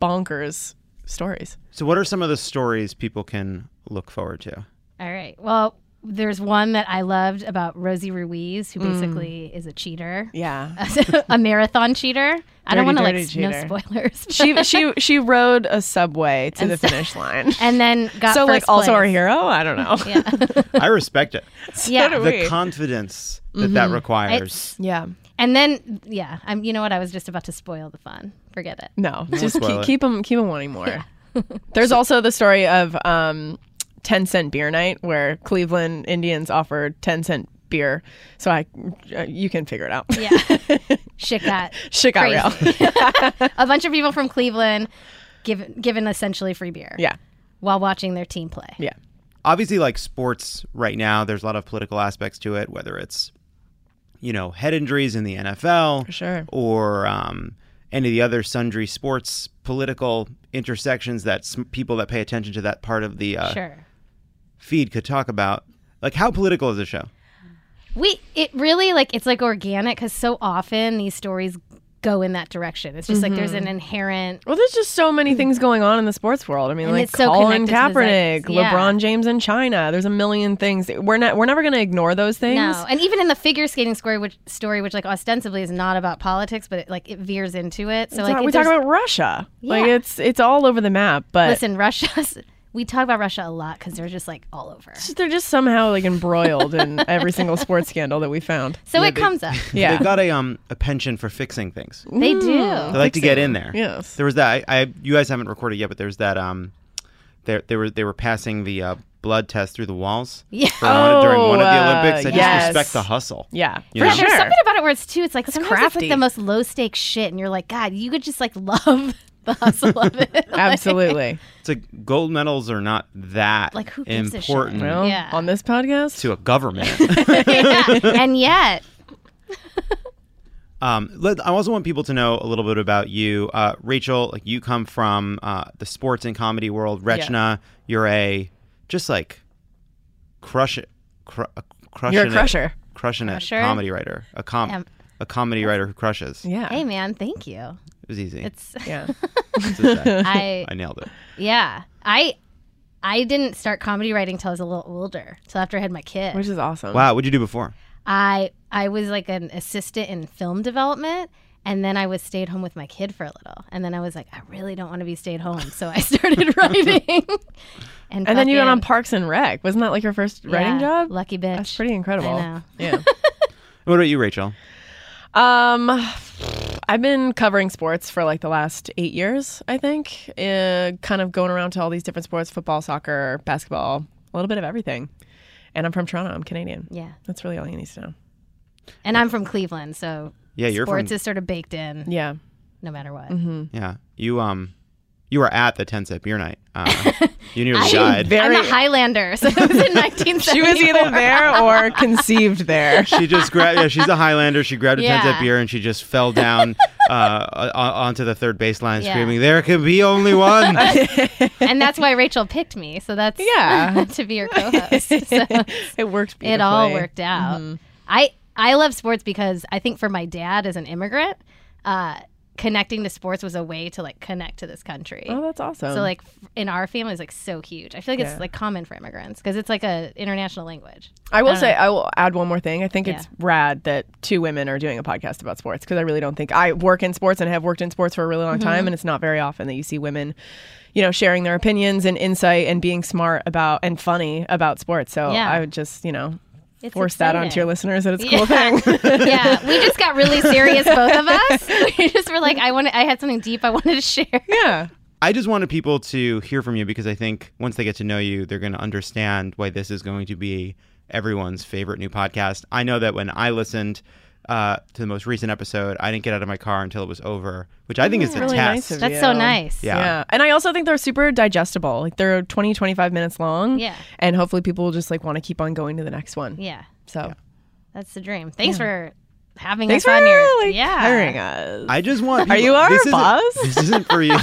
bonkers stories. So, what are some of the stories people can look forward to? All right. Well, there's one that I loved about Rosie Ruiz, who mm. basically is a cheater, Yeah, a marathon cheater. I don't want to like dirty s- no spoilers. she she she rode a subway to And the so- finish line. and then got so like first also our hero. I don't know. Yeah. I respect it. yeah. do The confidence that that mm-hmm. requires. It's- Yeah. And then, yeah, I'm. You know what? I was just about to spoil the fun. Forget it. No, won't just keep, it. keep them keep them wanting more. There's also the story of um, ten cent beer night where Cleveland Indians offered ten cent beer. So I, uh, you can figure it out. Yeah. Shit got Shit got real. a bunch of people from Cleveland given given essentially free beer. Yeah, While watching their team play. yeah, Obviously, like sports right now, there's a lot of political aspects to it, whether it's, you know, head injuries in the NFL for sure. or um, any of the other sundry sports political intersections that s- people that pay attention to that part of the uh, Sure. feed could talk about. Like, how political is the show? We it really like it's like organic because so often these stories go in that direction. It's just like there's an mm-hmm. inherent Well, there's just so many mm. things going on in the sports world. I mean, And like it's so Colin Kaepernick. Yeah. LeBron James in China. There's a million things. We're not we're never going to ignore those things. no, and even in the figure skating story, which story, which like ostensibly is not about politics, but it, like it veers into it. So It's like not- it- we talk about Russia. Yeah. Like it's it's all over the map. But listen, Russia. We talk about Russia a lot because they're just like all over. they're just somehow like embroiled in every single sports scandal that we found. So it comes up. Yeah. They've got a um a penchant for fixing things. They do. They like to get in there. Yes. There was that. I, I you guys haven't recorded yet, but there's that. Um, they they were they were passing the uh, blood test through the walls. Yeah. for one- during one of the Oh, uh, Olympics. I just yes. respect the hustle. Yeah. You For know? Yeah, there's something about it where it's too. It's like sometimes it's crafty. like the most low stakes shit, and you're like, God, you could just like love the hustle of it. Like- Absolutely. It's like gold medals are not that Like, who gives a shit? important Well, Yeah. on this podcast, to a government. yeah. And yet, Um, let, I also want people to know a little bit about you, uh, Rachel. Like you come from uh, the sports and comedy world. Rachna, you're a just like crush it, cr- crushing You're a it- crusher. crushing Crusher? it comedy writer, a com, Um, a comedy writer who crushes. yeah. hey man, thank you. It was easy. It's Yeah. It's. I I nailed it. yeah I I didn't start comedy writing till I was a little older, till after I had my kid. Which is awesome. Wow, what'd you do before? I I was like an assistant in film development. And then I was stayed home with my kid for a little, and then I was like, I really don't want to be stayed home, so I started writing. and And then you went on Parks and Rec. Wasn't that like your first writing job? Lucky bitch. That's pretty incredible. I know. Yeah. What about you, Rachel? Um, I've been covering sports for like the last eight years, I think. Uh, kind of going around to all these different sports: football, soccer, basketball, a little bit of everything. And I'm from Toronto. I'm Canadian. Yeah, That's really all you need to know. and I'm from Cleveland, so Yeah, you're sports from. is sort of baked in, Yeah. no matter what. yeah, you um, you were at the ten set beer night. Uh, you nearly She died. very- I'm a Highlander, so it was in 1974. She was either there or conceived there. she just grabbed. Yeah, she's a Highlander. She grabbed a ten Yeah. set beer and she just fell down uh, onto the third baseline, Yeah. screaming, "There can be only one." and that's why Rachel picked me. So that's Yeah. to be your co-host. So It worked. it all worked out. Mm-hmm. I I love sports because I think for my dad as an immigrant, uh, connecting to sports was a way to like connect to this country. Oh, that's awesome. So like f- in our family is like so huge. I feel like Yeah. it's like common for immigrants because it's like a international language. I will don't say, know. I will add one more thing. I think Yeah. it's rad that two women are doing a podcast about sports because I really don't think I work in sports and have worked in sports for a really long Mm-hmm. time, and it's not very often that you see women, you know, sharing their opinions and insight and being smart about and funny about sports. So Yeah. I would just, you know, It's force that onto your listeners that it's a cool Yeah. thing. yeah, we just got really serious, both of us. We just were like, I wanted, I had something deep I wanted to share. yeah. I just wanted people to hear from you because I think once they get to know you, they're going to understand why this is going to be everyone's favorite new podcast. I know that when I listened uh, to the most recent episode, I didn't get out of my car until it was over, which I think is a really test. nice of That's so nice. Yeah. Yeah. And I also think they're super digestible. Like they're 20, 25 minutes long. Yeah. And hopefully people will just like want to keep on going to the next one. Yeah, So that's the dream. Thanks for having thanks us for on your like, yeah. hiring us. I just want. Are you our this isn't- This isn't for you.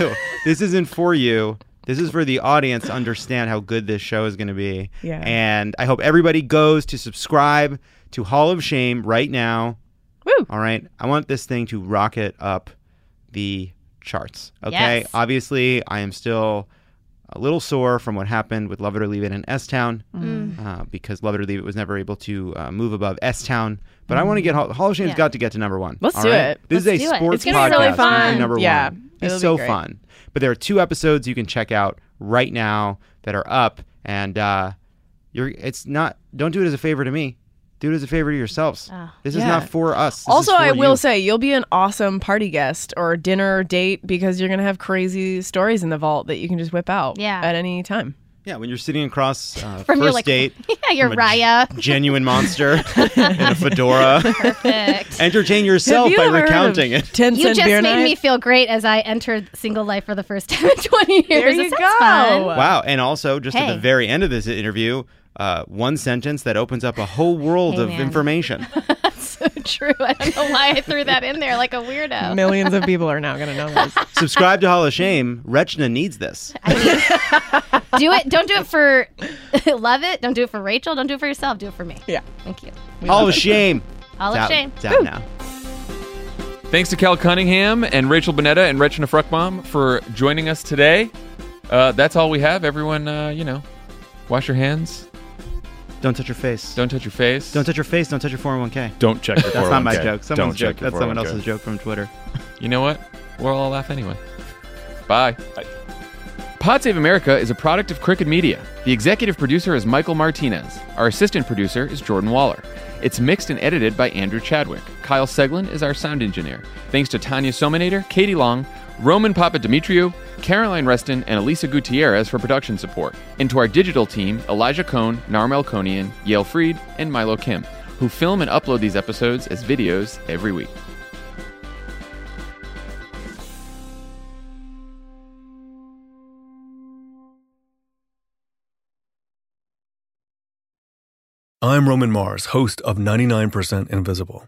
this isn't for you. This is for the audience to understand how good this show is going to be. Yeah. And I hope everybody goes to subscribe to Hall of Shame right now. Woo. All right. I want this thing to rocket up the charts. Okay. Yes. Obviously, I am still a little sore from what happened with Lovett or Leave It in S Town uh, because Lovett or Leave It was never able to uh, move above S Town. But I want to get Hall, Hall of Shame's Yeah. got to get to number one. Let's all do right? it. This Let's is do a it. sports It's gonna be podcast. really It's gonna be fun. number Yeah, one. it'll It's so great. fun. But there are two episodes you can check out right now that are up, and uh, you're. It's not. Don't do it as a favor to me. Do it as a favor to yourselves. Oh. This is not for us. This also, for I will you. say you'll be an awesome party guest or dinner date because you're gonna have crazy stories in the vault that you can just whip out Yeah. at any time. Yeah, when you're sitting across uh, From first your like, date, yeah, your from a Raya. genuine monster in a fedora. Perfect. Entertain yourself you by ever heard of recounting it. Ten You cent just beer made night? me feel great as I entered single life for the first time in 20 years. There you go. fun. Wow. And also, just at the very end of this interview, uh, one sentence that opens up a whole world Hey, of man. information. That's so true. I don't know why I threw that in there like a weirdo. Millions of people are now gonna know this. Subscribe to Hall of Shame. Rachna needs this. do it. Don't do it for Lovett. Don't do it for Rachel. Don't do it for yourself. Do it for me. Yeah. Thank you. Hall of Shame. All It's of out- shame. It's out now. Thanks to Cal Cunningham and Rachel Bonnetta and Rachna Fruchbaum for joining us today. Uh, that's all we have. Everyone, uh, you know, wash your hands. Don't touch your face. Don't touch your face. Don't touch your face. Don't touch your 401k. Don't check your That's not my oh joke. Someone's joke. That's someone 401k. else's joke from Twitter. You know what? We'll all laugh anyway. Bye. Pod Save America is a product of Crooked Media. The executive producer is Michael Martinez. Our assistant producer is Jordan Waller. It's mixed and edited by Andrew Chadwick. Kyle Seglin is our sound engineer. Thanks to Tanya Somanader, Katie Long, Roman Papadimitriou, Caroline Reston, and Elisa Gutierrez for production support. And to our digital team, Elijah Cone, Narmel Konian, Yael Freed, and Milo Kim, who film and upload these episodes as videos every week. I'm Roman Mars, host of 99% Invisible.